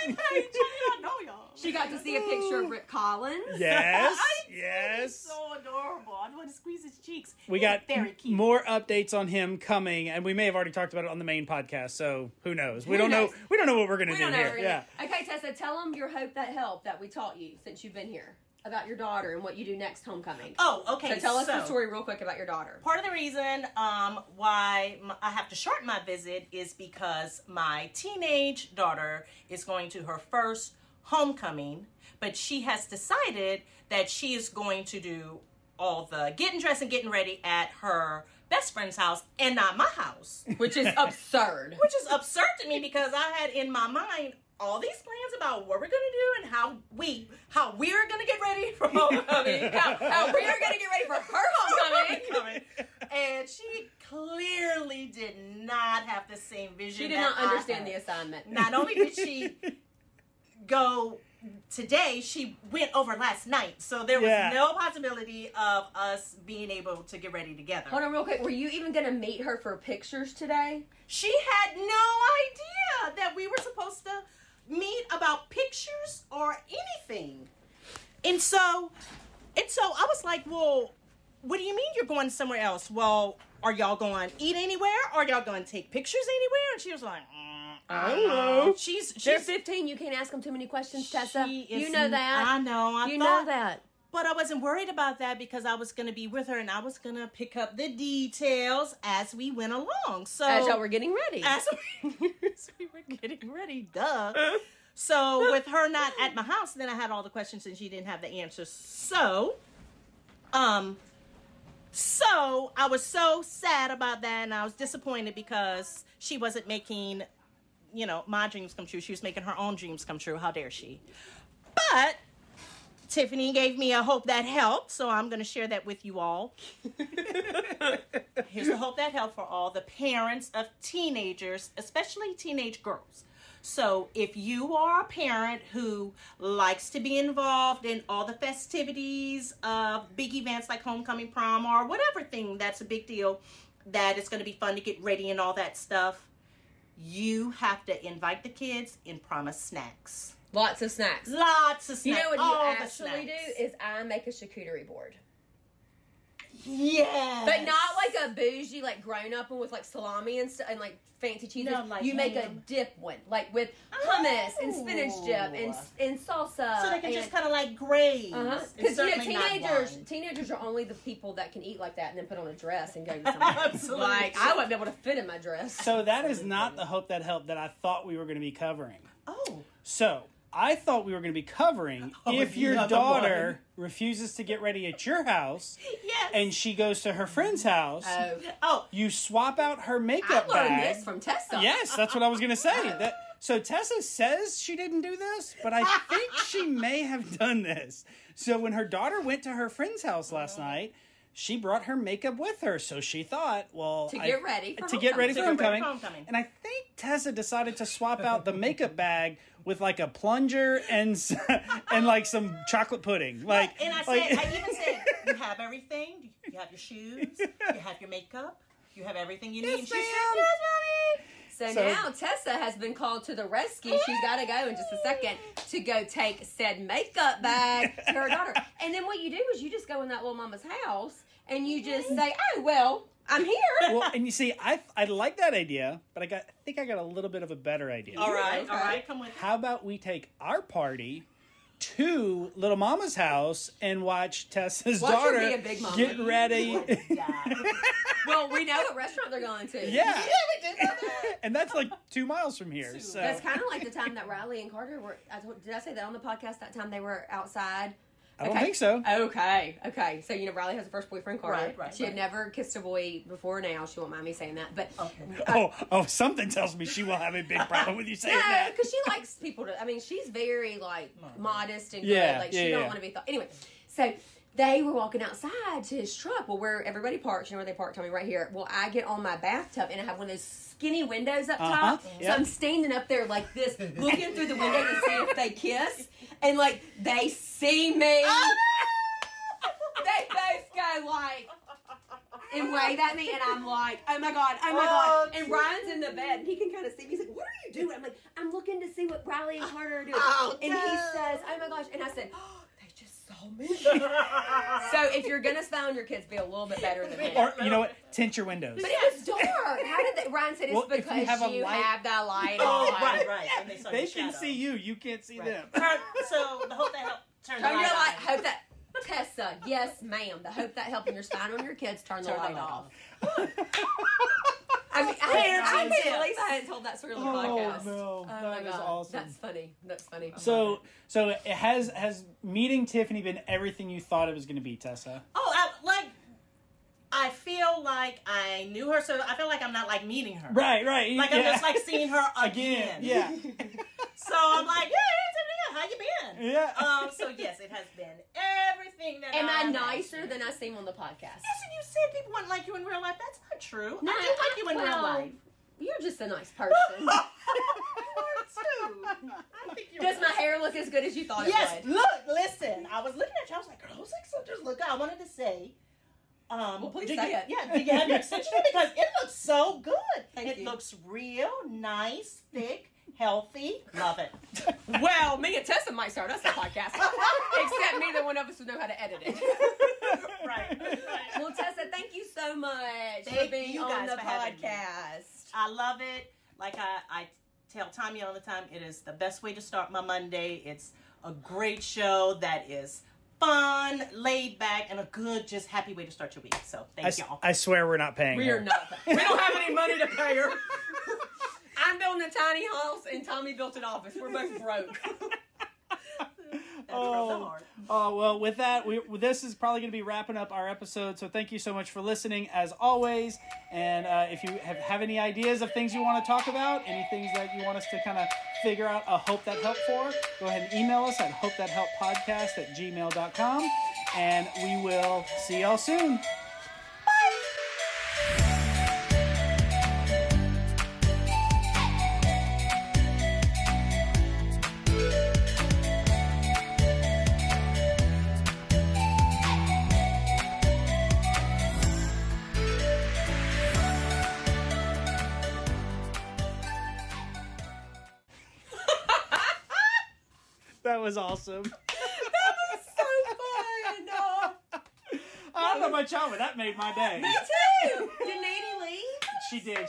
[SPEAKER 1] "It is Libby
[SPEAKER 4] I don't know y'all.
[SPEAKER 1] She got to see a picture of Rick Collins.
[SPEAKER 7] Yes,
[SPEAKER 4] He's
[SPEAKER 7] yes.
[SPEAKER 4] so adorable. I want to squeeze his cheeks.
[SPEAKER 7] We
[SPEAKER 4] He's
[SPEAKER 7] got
[SPEAKER 4] very cute.
[SPEAKER 7] more updates on him coming, and we may have already talked about it on the main podcast. So who knows? We
[SPEAKER 1] Who
[SPEAKER 7] don't
[SPEAKER 1] knows?
[SPEAKER 7] know. We don't know what we're gonna
[SPEAKER 1] We
[SPEAKER 7] do
[SPEAKER 1] don't know.
[SPEAKER 7] here.
[SPEAKER 1] really.
[SPEAKER 7] Yeah.
[SPEAKER 1] Okay, Tessa, tell them your hope that help that we taught you since you've been here about your daughter and what you do next homecoming.
[SPEAKER 4] Oh, okay.
[SPEAKER 1] so tell us the story real quick about your daughter.
[SPEAKER 4] Part of the reason um, why I have to shorten my visit is because my teenage daughter is going to her first homecoming, but she has decided that she is going to do all the getting dressed and getting ready at her best friend's house and not my house,
[SPEAKER 1] Which is absurd.
[SPEAKER 4] which is absurd to me because I had in my mind all these plans about what we're gonna do and how we how we're gonna get ready for homecoming.
[SPEAKER 1] how, how we are going to get ready for her homecoming.
[SPEAKER 4] And she clearly did not have the same vision.
[SPEAKER 1] She did not understand the assignment.
[SPEAKER 4] Not only did she go today, she went over last night, so there was
[SPEAKER 7] Yeah.
[SPEAKER 4] no possibility of us being able to get ready together.
[SPEAKER 1] Hold on, real quick. Were you even going to meet her for pictures today?
[SPEAKER 4] She had no idea that we were supposed to meet about pictures or anything. And so and so I was like, "Well, what do you mean you're going somewhere else?" Well, are y'all going to eat anywhere? Are y'all going to take pictures anywhere? And she was like, mm, I
[SPEAKER 7] don't
[SPEAKER 4] don't
[SPEAKER 7] know.
[SPEAKER 4] She's
[SPEAKER 1] They're
[SPEAKER 4] she's
[SPEAKER 1] 15. You can't ask them too many questions, Tessa. You know that.
[SPEAKER 4] I know. I
[SPEAKER 1] you
[SPEAKER 4] thought,
[SPEAKER 1] know that.
[SPEAKER 4] But I wasn't worried about that because I was going to be with her and I was going to pick up the details as we went along. So
[SPEAKER 1] As y'all were getting ready.
[SPEAKER 4] as we, as we were getting ready, duh. So with her not at my house, then I had all the questions and she didn't have the answers. So, um, so I was so sad about that and I was disappointed because she wasn't making, you know, my dreams come true. She was making her own dreams come true. How dare she? But Tiffany gave me a hope that helped, so I'm going to share that with you all. Here's a hope that helped for all the parents of teenagers, especially teenage girls. So, if you are a parent who likes to be involved in all the festivities of big events like homecoming prom or whatever thing that's a big deal, that it's going to be fun to get ready and all that stuff, you have to invite the kids and promise snacks.
[SPEAKER 1] Lots of snacks.
[SPEAKER 4] Lots of snacks.
[SPEAKER 1] You know what you
[SPEAKER 4] all the
[SPEAKER 1] actually do is I make a charcuterie board,
[SPEAKER 4] Yes.
[SPEAKER 1] but not like a bougie, like grown up one with like salami and st- and like fancy cheeses.
[SPEAKER 4] No, like
[SPEAKER 1] you make a dip one, like with hummus and spinach dip and
[SPEAKER 4] Oh.
[SPEAKER 1] and salsa.
[SPEAKER 4] So they can
[SPEAKER 1] and,
[SPEAKER 4] just kind of like graze.
[SPEAKER 1] Uh-huh. Because you know, teenagers, teenagers are only the people that can eat like that and then put on a dress and go to somewhere.
[SPEAKER 4] Absolutely.
[SPEAKER 1] Like I wouldn't be able to fit in my dress.
[SPEAKER 7] So that is not the hope that helped that I thought we were going to be covering.
[SPEAKER 4] Oh.
[SPEAKER 7] So I thought we were going to be covering
[SPEAKER 4] Oh,
[SPEAKER 7] if your
[SPEAKER 4] have the
[SPEAKER 7] daughter refuses to get ready at your house
[SPEAKER 4] Yes.
[SPEAKER 7] and she goes to her friend's house,
[SPEAKER 1] Oh,
[SPEAKER 4] oh,
[SPEAKER 7] you swap out her
[SPEAKER 1] I
[SPEAKER 7] makeup
[SPEAKER 1] learned
[SPEAKER 7] bag.
[SPEAKER 1] this from Tessa.
[SPEAKER 7] Yes, that's what I was going to say. That so Tessa says she didn't do this, but I think she may have done this. So when her daughter went to her friend's house last oh. night, she brought her makeup with her. So she thought, well,
[SPEAKER 1] To
[SPEAKER 7] I-
[SPEAKER 1] get ready for
[SPEAKER 7] to get ready for
[SPEAKER 4] To get
[SPEAKER 7] homecoming.
[SPEAKER 4] homecoming.
[SPEAKER 7] And I think Tessa decided to swap out the makeup bag with like a plunger and and like some chocolate pudding. Like
[SPEAKER 4] and I
[SPEAKER 7] like-
[SPEAKER 4] said, I even said, you have everything. You have your shoes. You have your makeup. You have everything you need.
[SPEAKER 7] Yes,
[SPEAKER 4] And she
[SPEAKER 7] ma'am.
[SPEAKER 4] said, yes, mommy.
[SPEAKER 1] So,
[SPEAKER 7] So-
[SPEAKER 1] now Tessa has been called to the rescue. She's got to go in just a second to go take said makeup bag to her daughter. And then what you do is you just go in that little mama's house and you just say, "Oh well, I'm here."
[SPEAKER 7] well, and you see, I I like that idea, but I got I think I got a little bit of a better idea.
[SPEAKER 4] All right,
[SPEAKER 1] Okay.
[SPEAKER 4] all right, come with me.
[SPEAKER 7] How about we take our party to Little Mama's house and watch Tessa's
[SPEAKER 1] Watch
[SPEAKER 7] daughter
[SPEAKER 1] be a big mama.
[SPEAKER 7] get ready?
[SPEAKER 4] Yeah.
[SPEAKER 1] well, we know what restaurant they're going to.
[SPEAKER 7] yeah,
[SPEAKER 4] we did that.
[SPEAKER 7] and that's like two miles from here. So
[SPEAKER 1] That's kind of like the time that Riley and Carter were. I told, did I say that on the podcast? That time they were outside.
[SPEAKER 7] I don't
[SPEAKER 1] Okay.
[SPEAKER 7] think so.
[SPEAKER 1] Okay, okay. So you know, Riley has a first boyfriend, Carter.
[SPEAKER 4] Right, right,
[SPEAKER 1] She had never kissed a boy before now. She won't mind me saying that, but
[SPEAKER 4] Okay.
[SPEAKER 7] Oh, oh, something tells me she will have a big problem with you saying
[SPEAKER 1] no,
[SPEAKER 7] that.
[SPEAKER 1] because she likes people to. I mean, she's very like modest and
[SPEAKER 7] Yeah,
[SPEAKER 1] good. Like
[SPEAKER 7] yeah,
[SPEAKER 1] she don't want to be thought. Anyway, so they were walking outside to his truck. Well, where everybody parks, you know where they park? Tell me right here. Well, I get on my bathtub and I have one of those skinny windows up
[SPEAKER 7] Uh-huh,
[SPEAKER 1] top.
[SPEAKER 7] yep.
[SPEAKER 1] So I'm standing up there like this, looking through the window to see if they kiss, and like they see me. Oh! they both go like and wave at me, and I'm like, oh my god, oh my
[SPEAKER 4] Oh,
[SPEAKER 1] god. And Ryan's in the bed, and he can kind of see me. He's like, what are you doing? I'm like, I'm looking to see what Riley and Carter are doing.
[SPEAKER 4] Oh,
[SPEAKER 1] and he says, oh my gosh. And I said, oh, they just saw me. so if you're gonna spy on your kids, be a little bit better than me.
[SPEAKER 7] Or you know what? Tint your windows.
[SPEAKER 1] but it was dark. How did they? Ryan said it's
[SPEAKER 7] Well, if you
[SPEAKER 1] because
[SPEAKER 7] have a
[SPEAKER 1] you
[SPEAKER 7] light-
[SPEAKER 1] have that light
[SPEAKER 4] Oh,
[SPEAKER 1] on.
[SPEAKER 4] right, right. And they,
[SPEAKER 7] They can
[SPEAKER 4] shadow.
[SPEAKER 7] see you. You can't see them.
[SPEAKER 4] Turn, so the hope that helped turn,
[SPEAKER 1] Turn
[SPEAKER 4] the
[SPEAKER 1] your
[SPEAKER 4] light
[SPEAKER 1] light.
[SPEAKER 4] on.
[SPEAKER 1] Hope that. Tessa, yes, ma'am. The hope that helping your spine on your kids turn the
[SPEAKER 4] Turn the
[SPEAKER 1] light
[SPEAKER 4] light
[SPEAKER 1] off.
[SPEAKER 4] off.
[SPEAKER 1] I mean, I,
[SPEAKER 4] Parenting
[SPEAKER 1] I can't
[SPEAKER 4] tips.
[SPEAKER 1] believe I hadn't told that story on the
[SPEAKER 7] Oh,
[SPEAKER 1] podcast.
[SPEAKER 7] no.
[SPEAKER 1] Oh
[SPEAKER 7] That
[SPEAKER 1] my
[SPEAKER 7] is
[SPEAKER 1] god,
[SPEAKER 7] awesome.
[SPEAKER 1] that's funny. That's funny.
[SPEAKER 7] So, so it has has meeting Tiffany been everything you thought it was going to be, Tessa?
[SPEAKER 4] Oh, I, like I feel like I knew her, so I feel like I'm not like meeting her.
[SPEAKER 7] Right, right.
[SPEAKER 4] Like I'm
[SPEAKER 7] yeah.
[SPEAKER 4] just like seeing her again.
[SPEAKER 7] again. Yeah,
[SPEAKER 4] So I'm like, yeah, hey, Tiffany, how you been?
[SPEAKER 7] yeah.
[SPEAKER 4] Um. So yes, it has been everything that.
[SPEAKER 1] Am I
[SPEAKER 4] I've
[SPEAKER 1] nicer than I seem on the podcast?
[SPEAKER 4] Yes, and you said people wouldn't like you in real life. That's not true.
[SPEAKER 1] No,
[SPEAKER 4] I do like you in
[SPEAKER 1] well,
[SPEAKER 4] real life.
[SPEAKER 1] You're just a nice person.
[SPEAKER 4] You are too. I think you're
[SPEAKER 1] Does my hair look as good as you thought
[SPEAKER 4] Yes,
[SPEAKER 1] it would?
[SPEAKER 4] look, listen. I was looking at you. I was like, girl, so just look good. I wanted to say. Um,
[SPEAKER 1] Well, please
[SPEAKER 4] did
[SPEAKER 1] say
[SPEAKER 4] you,
[SPEAKER 1] it.
[SPEAKER 4] Yeah, did you have your extension? because it looks so good.
[SPEAKER 1] Thank
[SPEAKER 4] it
[SPEAKER 1] you.
[SPEAKER 4] looks real, nice, thick, healthy. Love it.
[SPEAKER 1] Well, me and Tessa might start us a podcast. Except neither one of us would know how to edit it.
[SPEAKER 4] right. right.
[SPEAKER 1] Well, Tessa, thank you so much.
[SPEAKER 4] Thank Thank
[SPEAKER 3] being
[SPEAKER 4] you
[SPEAKER 3] on the
[SPEAKER 4] for having me.
[SPEAKER 3] podcast.
[SPEAKER 4] I love it. Like I, I tell Tommy all the time, it is the best way to start my Monday. It's a great show that is fun, laid back, and a good, just happy way to start your week. So
[SPEAKER 7] I,
[SPEAKER 4] thank
[SPEAKER 7] s-
[SPEAKER 4] y'all.
[SPEAKER 7] I swear we're not paying
[SPEAKER 3] We
[SPEAKER 7] her.
[SPEAKER 3] are not. We don't have any money to pay her. I'm building a tiny house, and Tommy built an office. We're both broke.
[SPEAKER 4] That's from the
[SPEAKER 7] Oh. Oh well, with that, we this is probably going to be wrapping up our episode. So thank you so much for listening, as always. And uh, if you have, have any ideas of things you want to talk about, any things that you want us to kind of figure out a hope that help for, go ahead and email us at hope that help podcast at gmail.com. And we will see y'all soon.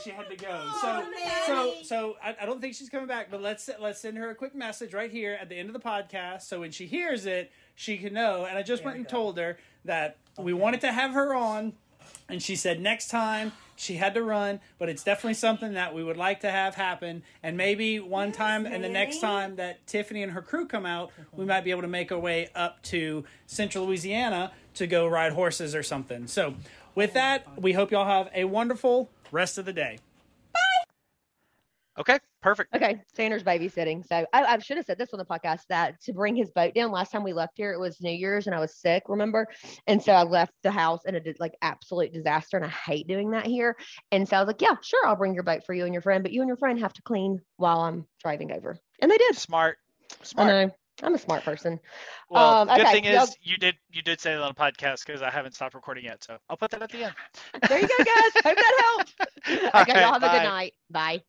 [SPEAKER 7] She had to go.
[SPEAKER 3] Oh,
[SPEAKER 7] So, so, so I, I don't think she's coming back. But let's let's send her a quick message right here at the end of the podcast, so when she hears it, she can know. And I just
[SPEAKER 3] There
[SPEAKER 7] went
[SPEAKER 3] we
[SPEAKER 7] and
[SPEAKER 3] go.
[SPEAKER 7] told her that we wanted to have her on, and she said next time she had to run, but it's definitely something that we would like to have happen. And maybe one time, and the next time that Tiffany and her crew come out, we might be able to make our way up to Central Louisiana to go ride horses or something. So, with that, we hope y'all have a wonderful rest of the day. Bye.
[SPEAKER 9] Okay, perfect.
[SPEAKER 1] Okay, Sanders babysitting. So I, I should have said this on the podcast that to bring his boat down. Last time we left here, it was New Year's and I was sick, remember? And so I left the house and it did like absolute disaster. And I hate doing that here. And so I was like, yeah, sure, I'll bring your boat for you and your friend, but you and your friend have to clean while I'm driving over. And they did.
[SPEAKER 9] Smart.
[SPEAKER 1] I
[SPEAKER 9] Smart.
[SPEAKER 1] I'm a smart person.
[SPEAKER 9] Well,
[SPEAKER 1] Um,
[SPEAKER 9] good
[SPEAKER 1] okay,
[SPEAKER 9] thing is you did you did say that on a podcast because I haven't stopped recording yet. So I'll put that at the end.
[SPEAKER 1] There you go, guys. Hope that helped.
[SPEAKER 9] All
[SPEAKER 1] okay,
[SPEAKER 9] right,
[SPEAKER 1] y'all have a good night. Bye.